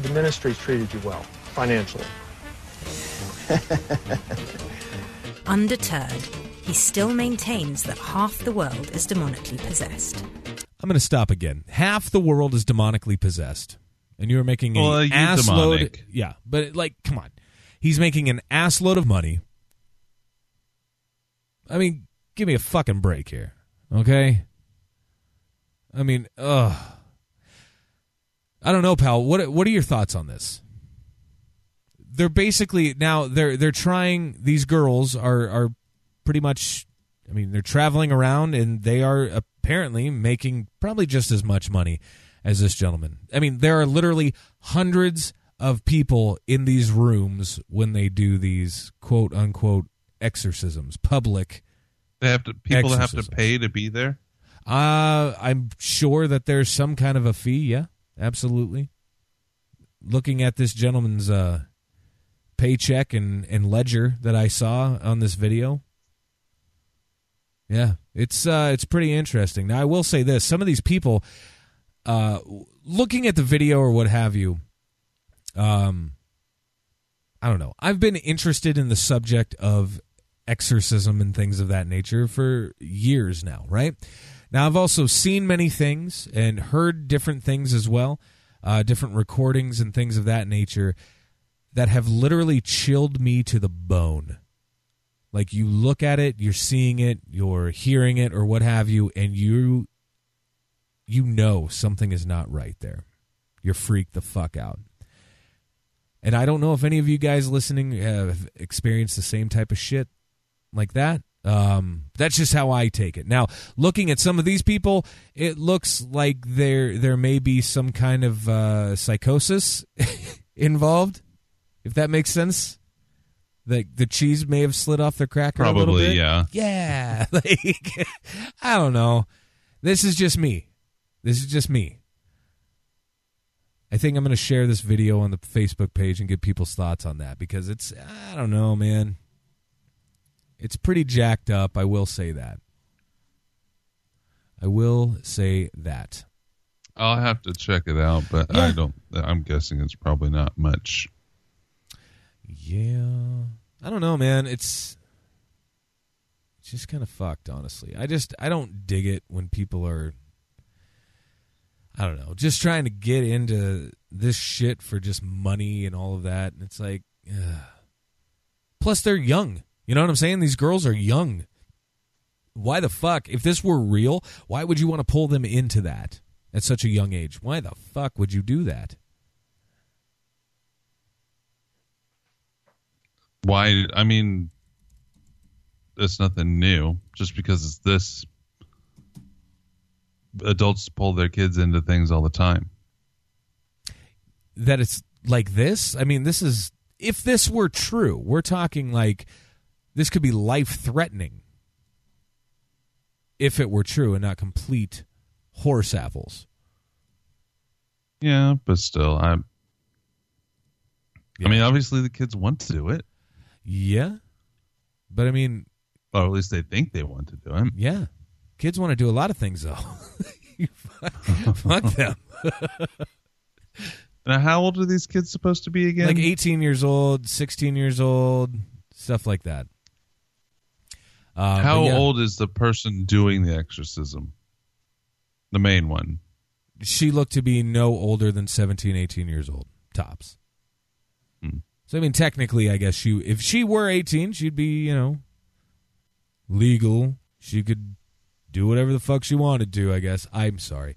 The ministry treated you well, financially.
Undeterred, he still maintains that half the world is demonically possessed.
i'm going to stop again half the world is demonically possessed and you're making
Well,
an ass load yeah but like come on. He's making an ass load of money. I mean give me a fucking break here okay? I mean ugh. I don't know pal. What what are your thoughts on this? They're basically now they're they're trying these girls are are pretty much I mean they're traveling around and they are apparently making probably just as much money as this gentleman. I mean there are literally hundreds of people in these rooms when they do these quote unquote exorcisms, public
They have to people that have to pay to be there.
uh, I'm sure that there's some kind of a fee. Yeah, absolutely. Looking at this gentleman's uh, paycheck and, and ledger that I saw on this video, yeah, it's uh, it's pretty interesting. Now, I will say this: some of these people, uh, looking at the video or what have you, um, I don't know. I've been interested in the subject of exorcism and things of that nature for years now, right? Now, I've also seen many things and heard different things as well, uh, different recordings and things of that nature that have literally chilled me to the bone. Like you look at it, you're seeing it, you're hearing it, or what have you, and you you know something is not right there. You're freaked the fuck out. And I don't know if any of you guys listening have experienced the same type of shit like that. Um, that's just how I take it. Now, looking at some of these people, it looks like there there may be some kind of uh, psychosis involved. If that makes sense, the the cheese may have slid off their cracker a little
Probably,
bit.
yeah.
yeah. Like I don't know. This is just me. This is just me. I think I'm going to share this video on the Facebook page and get people's thoughts on that because it's I don't know, man. It's pretty jacked up. I will say that. I will say that.
I'll have to check it out, but I don't. I'm guessing it's probably not much.
Yeah. I don't know, man. It's it's just kind of fucked, honestly. I just I don't dig it when people are I don't know, just trying to get into this shit for just money and all of that. And it's like, ugh. plus they're young. You know what I'm saying? These girls are young. Why the fuck? If this were real, why would you want to pull them into that at such a young age? Why the fuck would you do that?
Why? I mean, it's nothing new. Just because it's this, adults pull their kids into things all the time.
That it's like this? I mean, this is if this were true, we're talking like this could be life threatening if it were true and not complete horse apples.
Yeah, but still, I. I mean, obviously the kids want to do it.
Yeah, but I mean,
or at least they think they want to do it.
Yeah, kids want to do a lot of things though. fuck them.
now, how old are these kids supposed to be again?
Like 18 years old, 16 years old, stuff like that.
Uh, how yeah. old is the person doing the exorcism? The main one.
She looked to be no older than 17, 18 years old, tops.
Hmm.
So I mean, technically, I guess she, if she were 18, she'd be, you know, legal. She could do whatever the fuck she wanted to, I guess. I'm sorry.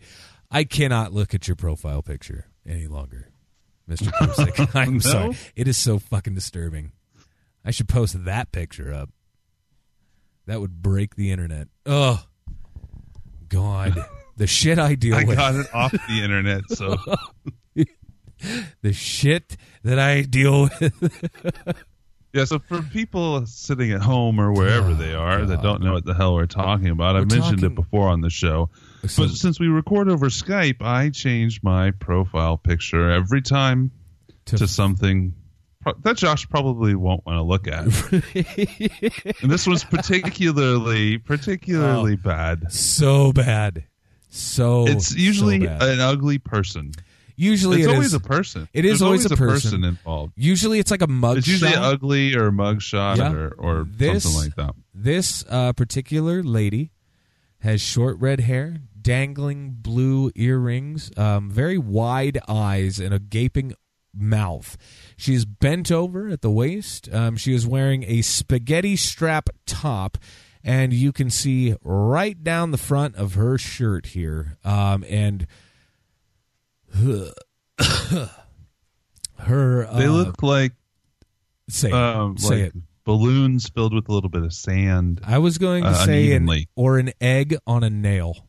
I cannot look at your profile picture any longer, Mr. Kusick. I'm no? sorry. It is so fucking disturbing. I should post that picture up. That would break the internet. Oh, God. The shit I deal
I
with.
I got it off the internet, so.
the shit that I deal with.
Yeah, so for people sitting at home or wherever they are that don't know what the hell we're talking about, I mentioned talking... it before on the show. But since we record over Skype, I change my profile picture every time to, to something that Josh probably won't want to look at. and this was particularly particularly oh, bad.
So bad. So
it's usually
so
an ugly person.
Usually,
it's
it
always
is,
a person.
It is
always,
always,
a
person.
person. involved.
Usually, it's like a mug.
It's usually
shot.
ugly or a mug shot
yeah.
or, or
this,
something like that.
This uh, particular lady has short red hair, dangling blue earrings, um, very wide eyes, and a gaping mouth. She's bent over at the waist. Um, she is wearing a spaghetti strap top. And you can see right down the front of her shirt here. Um, and her
they
uh,
look like
say
um,
say
like
it.
balloons filled with a little bit of sand.
I was going to
uh,
say an, or an egg on a nail.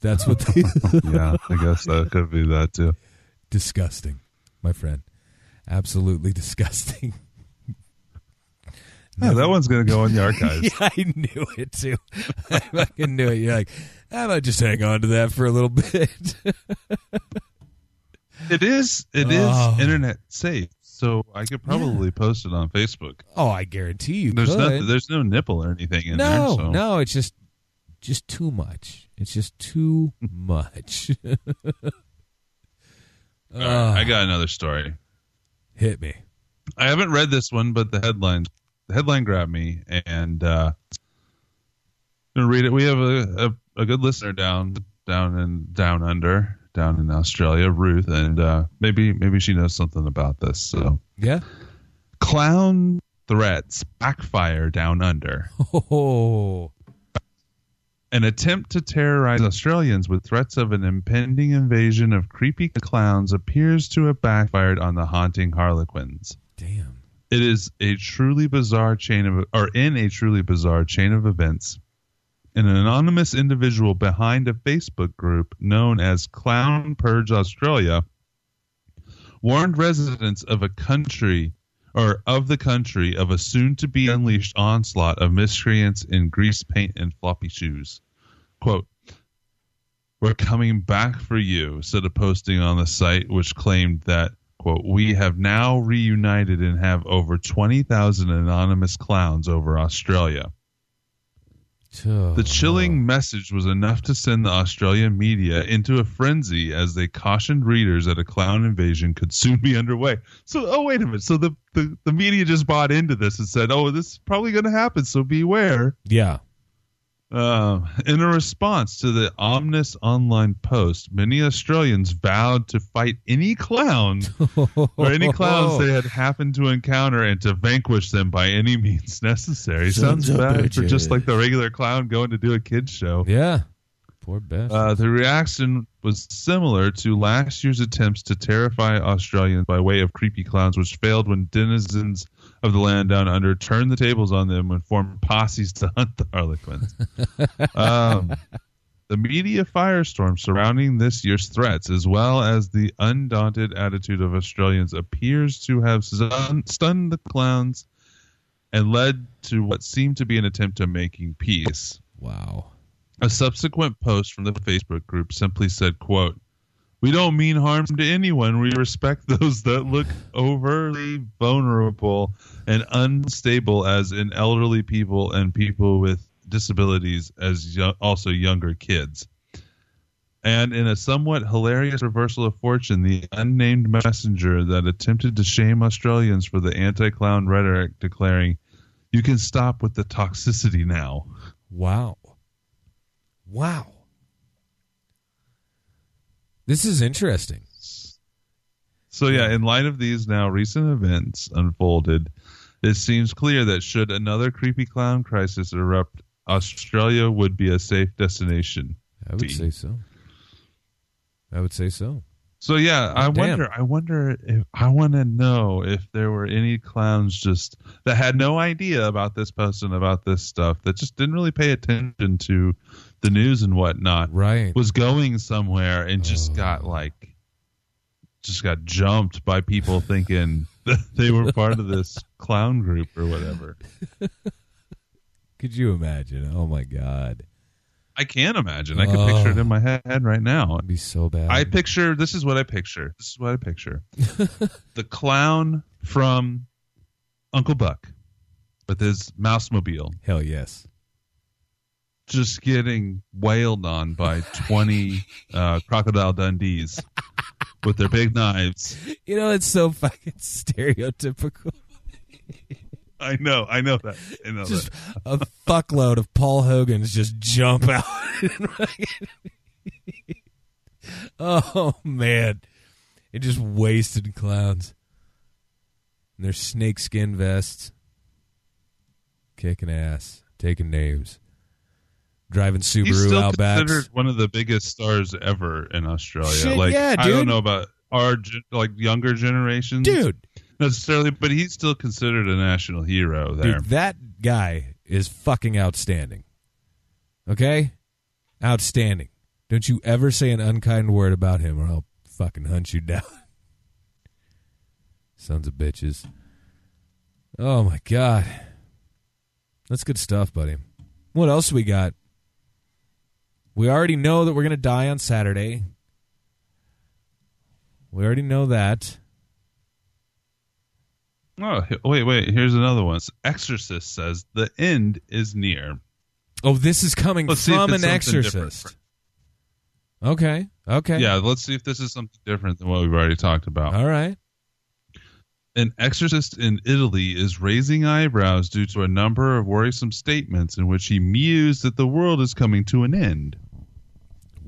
That's what. They
yeah, I guess that could be that too.
Disgusting, my friend. Absolutely disgusting.
Yeah, that one's gonna go in the archives.
yeah, I knew it too. I fucking knew it. You're like, I might just hang on to that for a little bit.
it is. It is
Oh.
internet safe, so I could probably post it on Facebook.
oh, I guarantee you
There's
could.
nothing. There's no nipple or anything in
no,
there. So.
no, it's just just too much. It's just too much.
Right, I got another story.
Hit me.
I haven't read this one, but the headline the headline grabbed me, and uh, I'm gonna read it. We have a, a, a good listener down down in down under down in Australia, Ruth, and uh, maybe maybe she knows something about this. So
yeah,
clown threats backfire down under.
Oh,
An attempt to terrorize Australians with threats of an impending invasion of creepy clowns appears to have backfired on the haunting Harlequins.
damn.
It is a truly bizarre chain of, or in a truly bizarre chain of events. An anonymous individual behind a Facebook group known as Clown Purge Australia warned residents of a country or of the country of a soon to be unleashed onslaught of miscreants in grease paint and floppy shoes. Quote, We're coming back for you, said a posting on the site which claimed that quote, we have now reunited and have over 20,000 anonymous clowns over Australia. The chilling message was enough to send the Australian media into a frenzy as they cautioned readers that a clown invasion could soon be underway. So, oh, wait a minute. So the, the, the media just bought into this and said, oh, this is probably going to happen, so beware.
Yeah.
Uh, in a response to the ominous online post, many Australians vowed to fight any clown or any clowns they had happened to encounter and to vanquish them by any means necessary.
Sons
Sounds bad for just like the regular clown going to do a kids show.
Yeah. Poor Beth.
Uh, the reaction was similar to last year's attempts to terrify Australians by way of creepy clowns, which failed when denizens of the land down under turned the tables on them and formed posses to hunt the harlequins. um, the media firestorm surrounding this year's threats, as well as the undaunted attitude of Australians, appears to have stun- stunned the clowns and led to what seemed to be an attempt at making peace.
Wow.
A subsequent post from the Facebook group simply said, quote, we don't mean harm to anyone. We respect those that look overly vulnerable and unstable, as in elderly people and people with disabilities, as yo- also younger kids. And in a somewhat hilarious reversal of fortune, the unnamed messenger that attempted to shame Australians for the anti clown rhetoric, declaring, You can stop with the toxicity now.
Wow. Wow. This is interesting.
So yeah, in light of these now recent events unfolded, it seems clear that should another creepy clown crisis erupt, Australia would be a safe destination.
I would say so. I would say so.
So yeah, I
damn.
wonder. I wonder if I want to know if there were any clowns just that had no idea about this and about this stuff that just didn't really pay attention to the news and whatnot.
Right.
Was going somewhere and just oh. got like, just got jumped by people thinking that they were part of this clown group or whatever.
Could you imagine? Oh my god.
I can imagine. I can picture it in oh. my head right now.
It'd be so bad.
I picture this is what I picture. This is what I picture. the clown from Uncle Buck with his mouse mobile
Hell yes.
Just getting wailed on by 20 uh, crocodile Dundees with their big knives.
You know, it's so fucking stereotypical.
I know, I know that. I know
Just
that.
a fuckload of Paul Hogan's just jump out. oh man, it just wasted clowns. And their snakeskin vests, kicking ass, taking names, driving Subaru He's
still
Outbacks.
considered one of the biggest stars ever in Australia.
Shit,
like
yeah,
I don't know about our like younger generations,
Dude.
necessarily, but he's still considered a national hero there.
Dude, that guy is fucking outstanding. Okay? Outstanding. Don't you ever say an unkind word about him or I'll fucking hunt you down. Sons of bitches. Oh my god. That's good stuff, buddy. What else we got? We already know that we're going to die on Saturday. We already know that.
Oh, wait, wait. Here's another one. Exorcist says the end is near.
Oh, this is coming
Let's
from an exorcist. Okay. Okay.
Yeah, let's see if this is something different than what we've already talked about.
All right.
An exorcist in Italy is raising eyebrows due to a number of worrisome statements in which he mused that the world is coming to an end.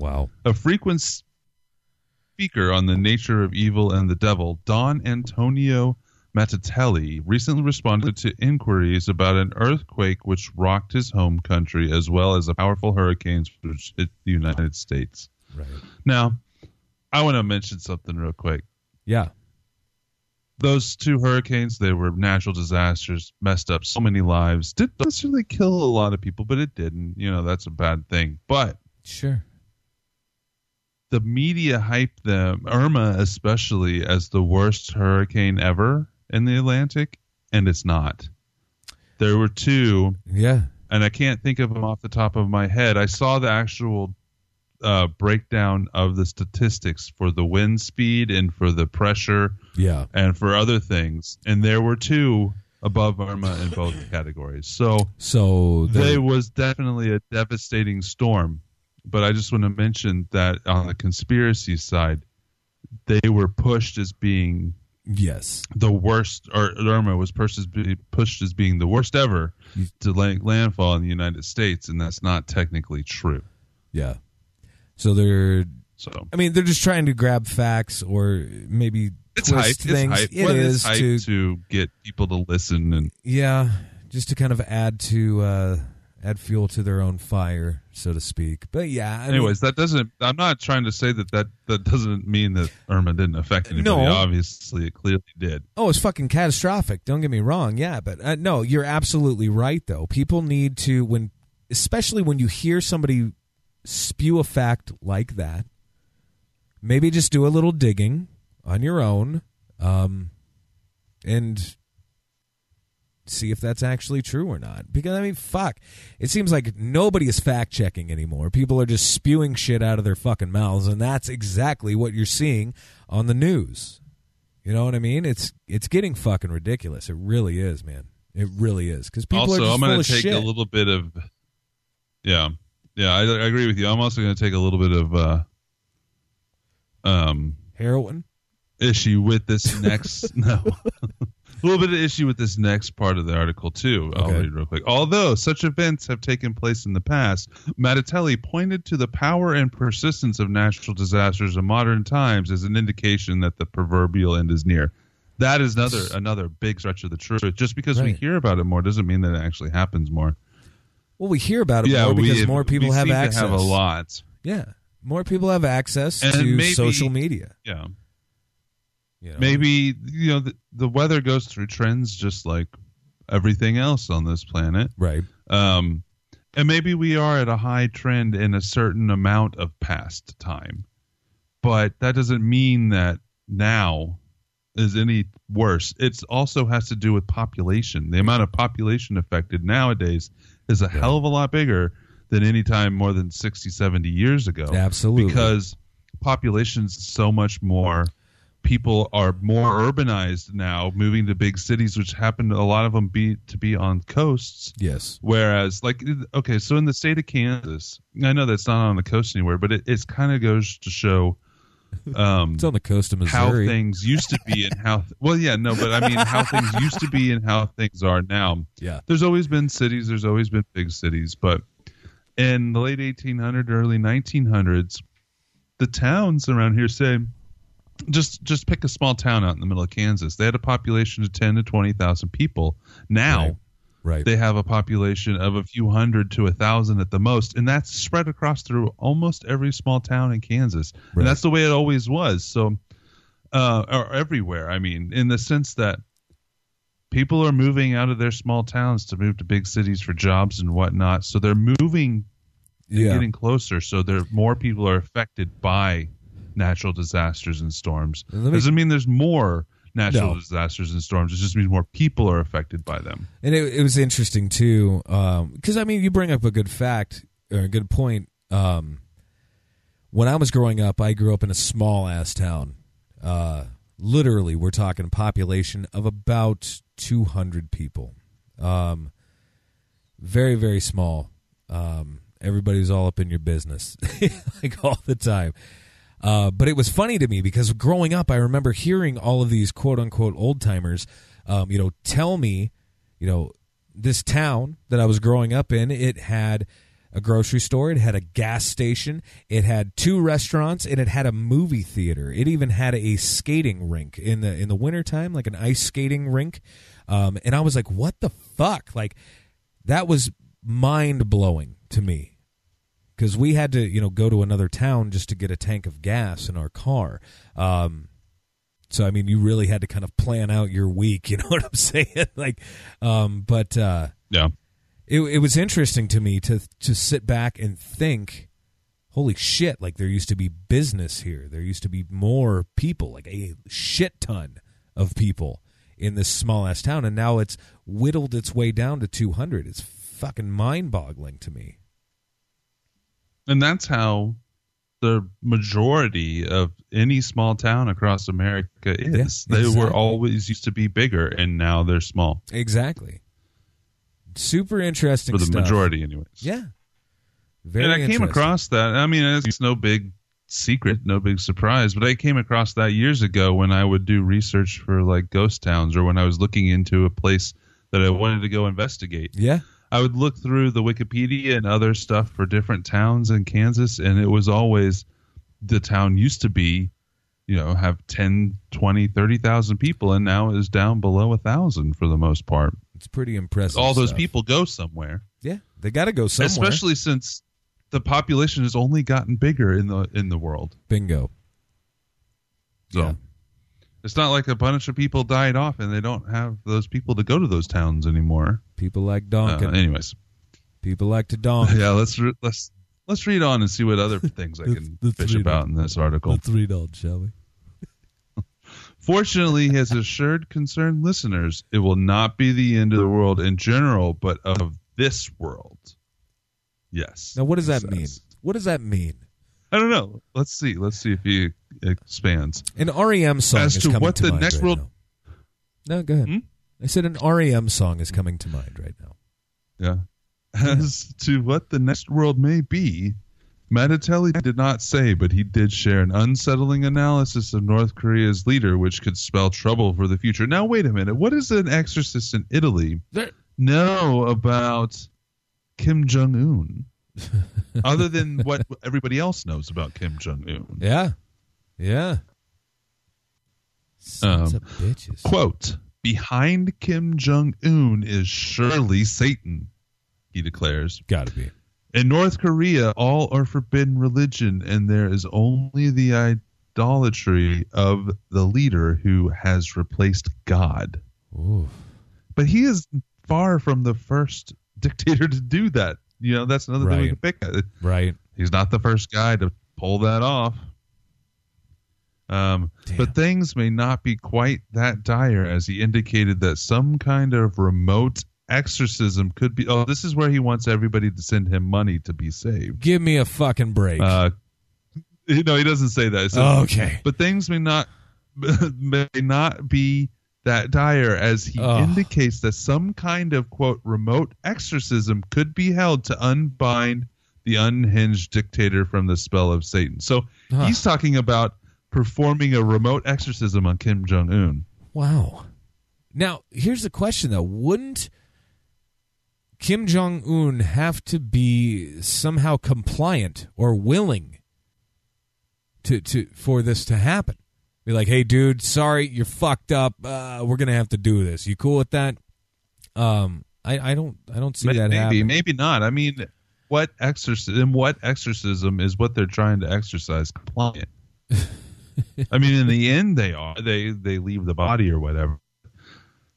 Wow.
A frequent speaker on the nature of evil and the devil, Don Antonio Mattatelli, recently responded to inquiries about an earthquake which rocked his home country as well as a powerful hurricanes which hit the United States.
Right.
Now, I want to mention something real quick.
Yeah.
Those two hurricanes, they were natural disasters, messed up so many lives. Didn't necessarily kill a lot of people, but it didn't. You know, that's a bad thing. But
Sure.
The media hyped them, Irma especially, as the worst hurricane ever in the Atlantic, and it's not. There were two,
Yeah.
and I can't think of them off the top of my head. I saw the actual uh, breakdown of the statistics for the wind speed and for the pressure
Yeah.
and for other things, and there were two above Irma in both categories. So
So
they was definitely a devastating storm. But I just want to mention that on the conspiracy side, they were pushed as being
Yes.
the worst, or Irma was pushed as, be, pushed as being the worst ever to la- landfall in the United States, and that's not technically true.
Yeah. So they're.
So
I mean, they're just trying to grab facts or maybe
it's
twist
hype.
things.
It's hype.
It
Well,
is
it's hype
to
to get people to listen and
yeah, just to kind of add to uh, add fuel to their own fire, so to speak. But yeah, I mean-
Anyways, that doesn't. I'm not trying to say that that that doesn't mean that Irma didn't affect anybody.
No.
Obviously, it clearly did.
Oh, it's fucking catastrophic. Don't get me wrong. Yeah, but uh, no, you're absolutely right though. People need to when especially when you hear somebody spew a fact like that, maybe just do a little digging on your own um and see if that's actually true or not. Because I mean, fuck. It seems like nobody is fact checking anymore. People are just spewing shit out of their fucking mouths and that's exactly what you're seeing on the news. You know what I mean? It's it's getting fucking ridiculous. It really is, man. It really is because people
also,
are just
I'm going to take
shit.
a little bit of. Yeah, yeah, I, I agree with you. I'm also going to take a little bit of uh, um
heroin
issue with this next no a little bit of issue with this next part of the article too. I'll
Okay.
read real quick. Although such events have taken place in the past mattatelli pointed to the power and persistence of natural disasters in modern times as an indication that the proverbial end is near. That is another another big stretch of the truth. Just because we hear about it more doesn't mean that it actually happens more.
Well, we hear about it
yeah
more because
we,
more people have access.
to have a lot.
Yeah, more people have access
And
to
maybe-
social media.
yeah
You know?
maybe you know the, the weather goes through trends just like everything else on this planet.
Right.
Um and maybe we are at a high trend in a certain amount of past time. But that doesn't mean that now is any worse. It also has to do with population. The amount of population affected nowadays is a hell of a lot bigger than any time more than 60 70 years ago.
Absolutely.
because population's so much more people are more urbanized now moving to big cities which happen to a lot of them be to be on coasts
Yes.
whereas like okay so in the state of kansas i know that's not on the coast anywhere but it it's kind of goes to show um
It's on the coast of Missouri.
how things used to be and how well yeah no but i mean how things used to be and how things are now
Yeah.
there's always been cities there's always been big cities but in the late 1800s early 1900s the towns around here say just just pick a small town out in the middle of kansas they had a population of 10 to 20,000 people now
Right. Right.
they have a population of a few hundred to a thousand at the most, and that's spread across through almost every small town in Kansas,
Right.
and that's the way it always was. So, uh, or everywhere. I mean, in the sense that people are moving out of their small towns to move to big cities for jobs and whatnot. So they're moving,
Yeah.
getting closer. So there more people are affected by natural disasters and storms.
Me-
Doesn't mean there's more natural
No.
disasters and storms. It just means more people are affected by them.
And it, it was interesting too, because I mean, you bring up a good fact or a good point. Um, when I was growing up, I grew up in a small ass town. Uh, literally, we're talking population of about two hundred people. Um, very very small. Um, everybody's all up in your business, like all the time. Uh, but it was funny to me because growing up, I remember hearing all of these quote unquote old timers, um, you know, tell me, you know, this town that I was growing up in, it had a grocery store, it had a gas station, it had two restaurants, and it had a movie theater. It even had a skating rink in the in the wintertime, like an ice skating rink. Um, and I was like, what the fuck? Like that was mind blowing to me because we had to you know go to another town just to get a tank of gas in our car. Um so i mean you really had to kind of plan out your week you know what i'm saying? Like um but uh
Yeah.
it, it was interesting to me to to sit back and think holy shit like there used to be business here. There used to be more people like a shit ton of people in this small ass town. And now it's whittled its way down to 200 it's fucking mind boggling to me
And that's how the majority of any small town across America is. They were always used to be bigger, and now they're small
Exactly. Super interesting
for the
stuff.
majority, anyways.
Yeah. Very
and I came across that. I mean, it's no big secret, no big surprise. But I came across that years ago when I would do research for like ghost towns or when I was looking into a place that I wanted to go investigate.
Yeah.
I would look through the Wikipedia and other stuff for different towns in Kansas, and it was always the town used to be, you know, have 10, 20, 30,000 people, and now is down below a thousand for the most part.
It's pretty impressive.
All those
stuff.
people go somewhere,
Yeah, they got to go somewhere.
especially since the population has only gotten bigger in the in the world.
bingo.
So
Yeah.
It's not like a bunch of people died off and they don't have those people to go to those towns anymore.
People like
Uh, anyways,
People like to donk.
yeah, let's re- let's let's read on and see what other things I can fish about
on.
in this article.
Let's read on, shall we?
Fortunately, he has assured concerned listeners it will not be the end of the world in general, but of this world. Yes.
Now, what does that mean? What does that mean?
I don't know. Let's see. Let's see if he expands.
An REM song
As
is
to
coming
what
to
the
mind
next
right
world-
now. No, go ahead.
Hmm?
I said an REM song is coming to mind right now.
Yeah. As to what the next world may be, Mattatelli did not say, but he did share an unsettling analysis of North Korea's leader, which could spell trouble for the future. Now, wait a minute. What does an exorcist in Italy know about Kim Jong Un? other than what everybody else knows about Kim Jong Un.
Yeah. Yeah. Sons
Um,
of bitches.
Quote Behind Kim Jong Un is surely Satan, he declares.
Gotta be.
In North Korea, all are forbidden religion, and there is only the idolatry of the leader who has replaced God.
Ooh.
But he is far from the first dictator to do that. You know, that's another thing we can pick at.
Right.
He's not the first guy to pull that off. Um, but things may not be quite that dire, as he indicated that some kind of remote exorcism could be. Oh, this is where he wants everybody to send him money to be saved.
Give me a fucking break.
Uh, no, he doesn't say that. Says,
Oh, okay.
But things may not may not be that dire, as he
Oh.
indicates that some kind of quote remote exorcism could be held to unbind the unhinged dictator from the spell of Satan. So
Huh.
he's talking about performing a remote exorcism on Kim Jong Un.
Wow. Now, here's the question though. Wouldn't Kim Jong Un have to be somehow compliant or willing to to for this to happen? Be like, "Hey dude, sorry, you're fucked up. Uh, we're going to have to do this. You cool with that?" Um I, I don't I don't see that
maybe,
happen.
maybe not. I mean, what exorcism? What exorcism is what they're trying to exercise compliant? I mean, in the end, they are. They they leave the body or whatever.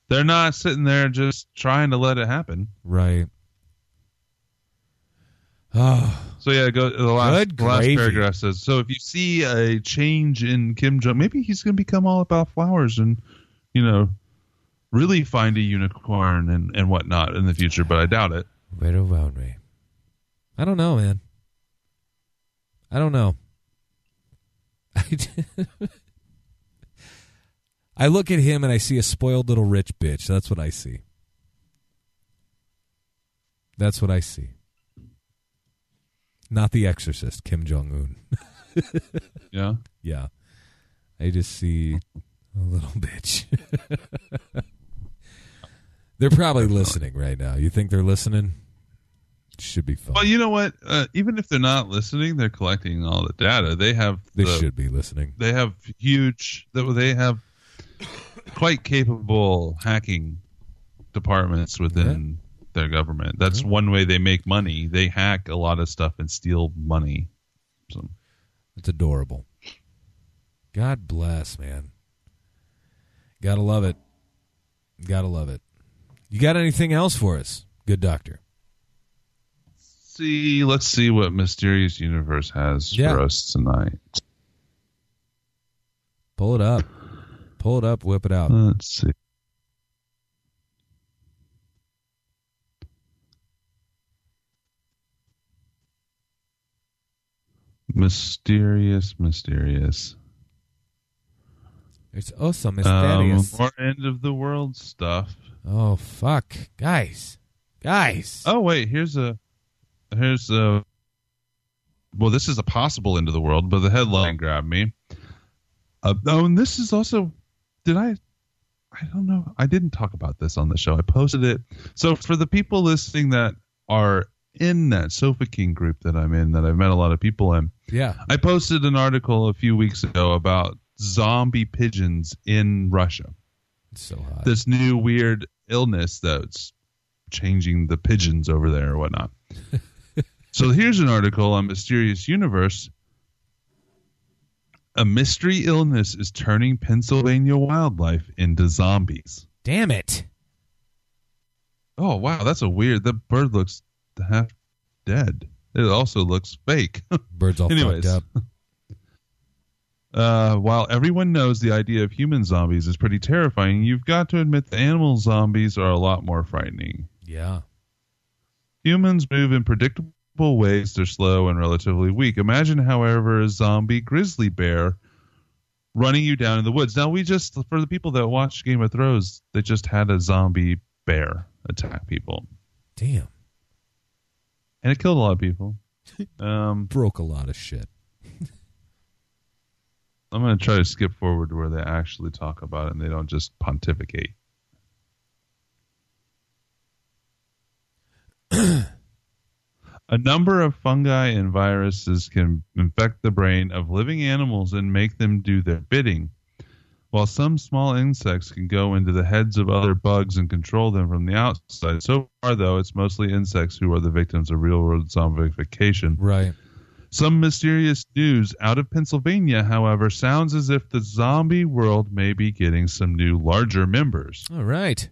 They're not sitting there just trying to let it happen.
Right. Oh,
So yeah, go the last
Good
the last paragraph says. So if you see a change in Kim Jong, maybe he's going to become all about flowers and you know really find a unicorn and and whatnot in the future. But I doubt it.
right around me. I don't know, man. I don't know. I look at him and I see a spoiled little rich bitch. That's what I see. That's what I see. Not the exorcist, Kim Jong Un.
Yeah.
yeah. I just see a little bitch. they're probably listening right now. You think they're listening? Should be fun.
Well, you know what? Uh, even if they're not listening, they're collecting all the data. They have
They
the-
should be listening.
They have huge. They have quite capable hacking departments within their government. That's one way they make money. They hack a lot of stuff and steal money. So
It's adorable. God bless, man. Gotta love it. Gotta love it. You got anything else for us? Good doctor.
see, let's see what mysterious universe has
Yeah.
for us tonight.
Pull it up. Pull it up, whip it out.
Let's see. Mysterious, mysterious.
It's also mysterious.
Um, more end of the world stuff.
oh fuck. Guys. Guys.
Oh wait, here's a here's a well, this is a possible end of the world, but the headline grabbed me. Uh, oh, and this is also, did I? I don't know. I didn't talk about this on the show. I posted it. So for the people listening that are in that Sofa King group that I'm in, that I've met a lot of people in,
Yeah.
I posted an article a few weeks ago about zombie pigeons in Russia.
It's so hot.
This new weird illness that's changing the pigeons over there or whatnot. so here's an article on Mysterious Universe. A mystery illness is turning Pennsylvania wildlife into zombies.
Damn it.
Oh wow, that's a weird. The bird looks half dead. It also looks fake.
Bird's all
Anyways.
fucked up.
Uh, while everyone knows the idea of human zombies is pretty terrifying, you've got to admit the animal zombies are a lot more frightening.
Yeah.
Humans move in predictable ways. They're slow and relatively weak. Imagine, however, a zombie grizzly bear running you down in the woods. Now, we just, for the people that watch Game of Thrones, they just had a zombie bear attack people.
Damn.
And it killed a lot of people. Um,
Broke a lot of shit.
I'm going to try to skip forward to where they actually talk about it and they don't just pontificate. A number of fungi and viruses can infect the brain of living animals and make them do their bidding, while some small insects can go into the heads of other bugs and control them from the outside. So far, though, it's mostly insects who are the victims of real world zombification.
Right.
Some mysterious news out of Pennsylvania, however, sounds as if the zombie world may be getting some new larger members.
All right.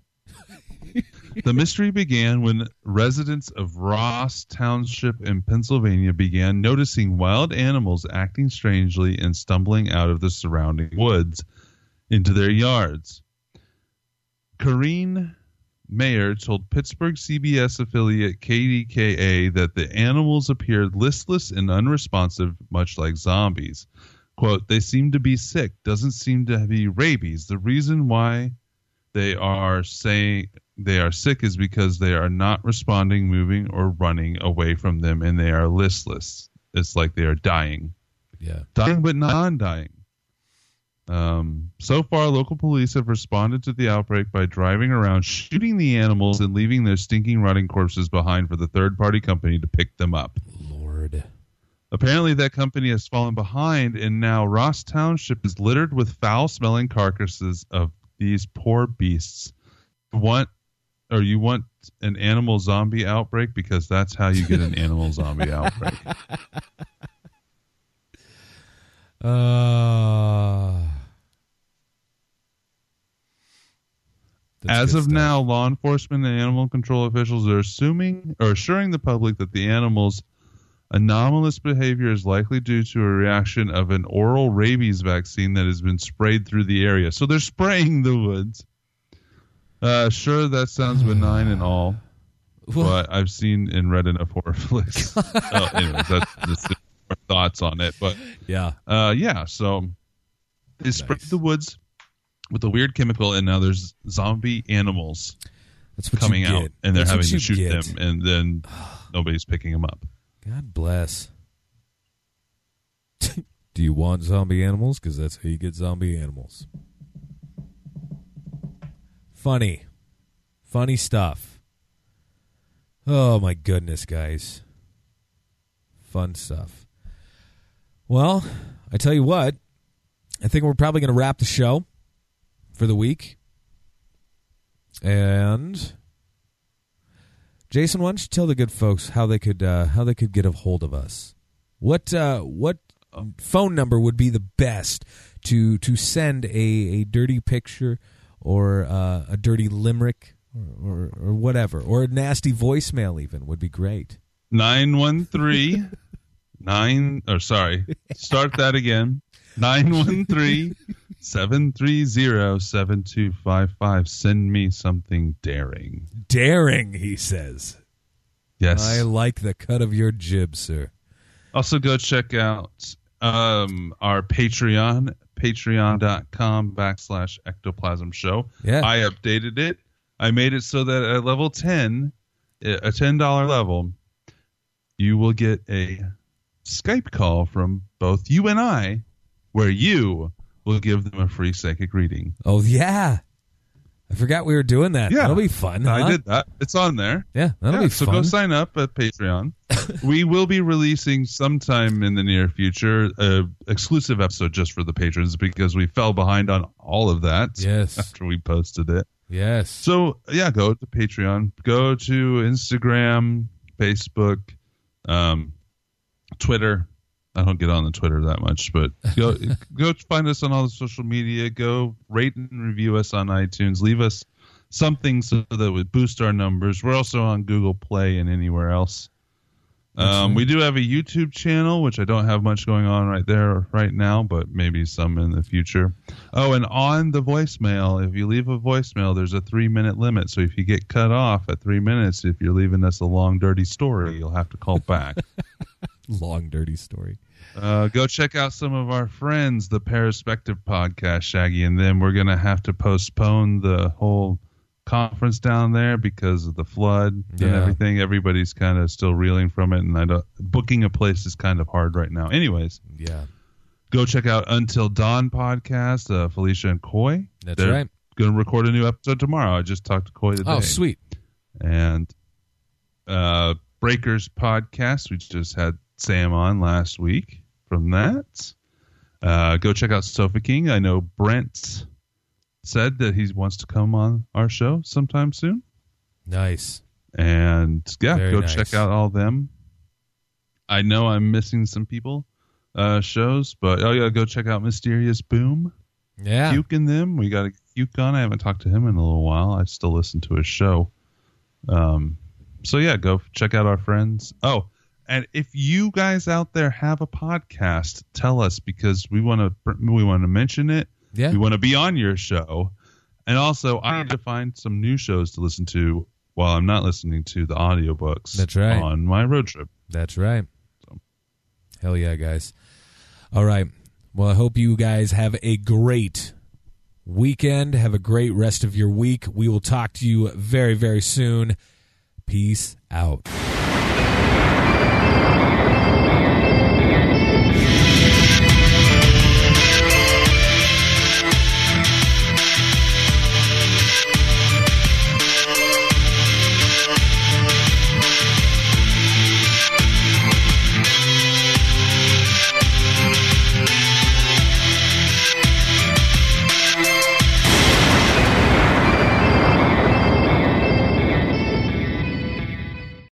the mystery began when residents of Ross Township in Pennsylvania began noticing wild animals acting strangely and stumbling out of the surrounding woods into their yards. Corrine Mayer told Pittsburgh CBS affiliate KDKA that the animals appeared listless and unresponsive, much like zombies. Quote, they seem to be sick, doesn't seem to be rabies. The reason why they are saying they are sick is because they are not responding, moving, or running away from them, and they are listless. It's like they are dying.
Yeah.
Dying but non dying. Um, so far, local police have responded to the outbreak by driving around, shooting the animals, and leaving their stinking, rotting corpses behind for the third party company to pick them up.
Lord.
Apparently, that company has fallen behind, and now Ross Township is littered with foul smelling carcasses of these poor beasts. Want or you want an animal zombie outbreak because that's how you get an animal zombie outbreak.
Uh,
As of now, law enforcement and animal control officials are assuming or assuring the public that the animal's anomalous behavior is likely due to a reaction of an oral rabies vaccine that has been sprayed through the area. So they're spraying the woods. Uh, sure, that sounds benign and all, but I've seen and read enough horror flicks. oh, anyways, that's just our thoughts on it. But
yeah,
uh, yeah. So they sprayed the woods with a weird chemical, and now there's zombie animals
That's what
coming
you
out,
get.
and they're
That's what
having to
you
shoot
get.
them, and then nobody's picking them up.
God bless. Do you want zombie animals? Because that's how you get zombie animals. Funny. Funny stuff. Oh, my goodness, guys. Fun stuff. Well, I tell you what, I think we're probably going to wrap the show for the week. And Jason, why don't you tell the good folks how they could uh, how they could get a hold of us? What uh, what phone number would be the best to to send a, a dirty picture or uh, a dirty limerick or, or, or whatever or a nasty voicemail even would be great.
913 9 or sorry start that again 913 730 7255 send me something daring
Daring, he says.
yes
I like the cut of your jib, sir.
also go check out um our patreon patreon.com backslash ectoplasm show
Yeah.
i updated it i made it so that at level 10 a $10 level you will get a Skype call from both you and I, where you will give them a free psychic reading.
Oh yeah, I forgot we were doing that.
Yeah,
that'll be fun.
I did that. It's on there.
Yeah, that'll be
so
fun.
go sign up at Patreon. we will be releasing sometime in the near future a exclusive episode just for the patrons because we fell behind on all of that.
Yes.
After we posted it.
Yes.
So yeah, go to Patreon, go to Instagram, Facebook, um, Twitter. I don't get on the Twitter that much, but go go find us on all the social media. Go rate and review us on iTunes. Leave us something so that would boost our numbers. We're also on Google Play and anywhere else. Um, we do have a YouTube channel, which I don't have much going on right there right now, but maybe some in the future. Oh, and on the voicemail, if you leave a voicemail, there's a three minute limit. So if you get cut off at three minutes, if you're leaving us a long, dirty story, you'll have to call back.
Long dirty story.
Uh, go check out some of our friends, the Perspective podcast, Shaggy, and then we're gonna have to postpone the whole conference down there because of the flood and everything. Everybody's kind of still reeling from it, and I don't, booking a place is kind of hard right now. Anyways,
Yeah.
go check out Until Dawn podcast, uh, Felicia and Coy.
That's
They're
right.
Going to record a new episode tomorrow. I just talked to Coy today.
Oh, sweet.
And uh, Breakers podcast. We just had Sam on last week from that. Uh, go check out Sofa King. I know Brent said that he wants to come on our show sometime soon.
Nice.
And yeah,
Very
go
nice.
check out all them. I know I'm missing some people uh, shows, but oh yeah, go check out Mysterious Boom.
Yeah.
Puke in them. We got a Puke on. I haven't talked to him in a little while. I still listen to his show. Um, so yeah, go check out our friends. Oh, and if you guys out there have a podcast, tell us because we want to we want to mention it.
Yeah.
We want to be on your show, and also I need to find some new shows to listen to while I'm not listening to the audiobooks.
That's right.
On my road trip.
That's right. Hell yeah, guys. All right. Well, I hope you guys have a great weekend. Have a great rest of your week. We will talk to you very, very soon. Peace out.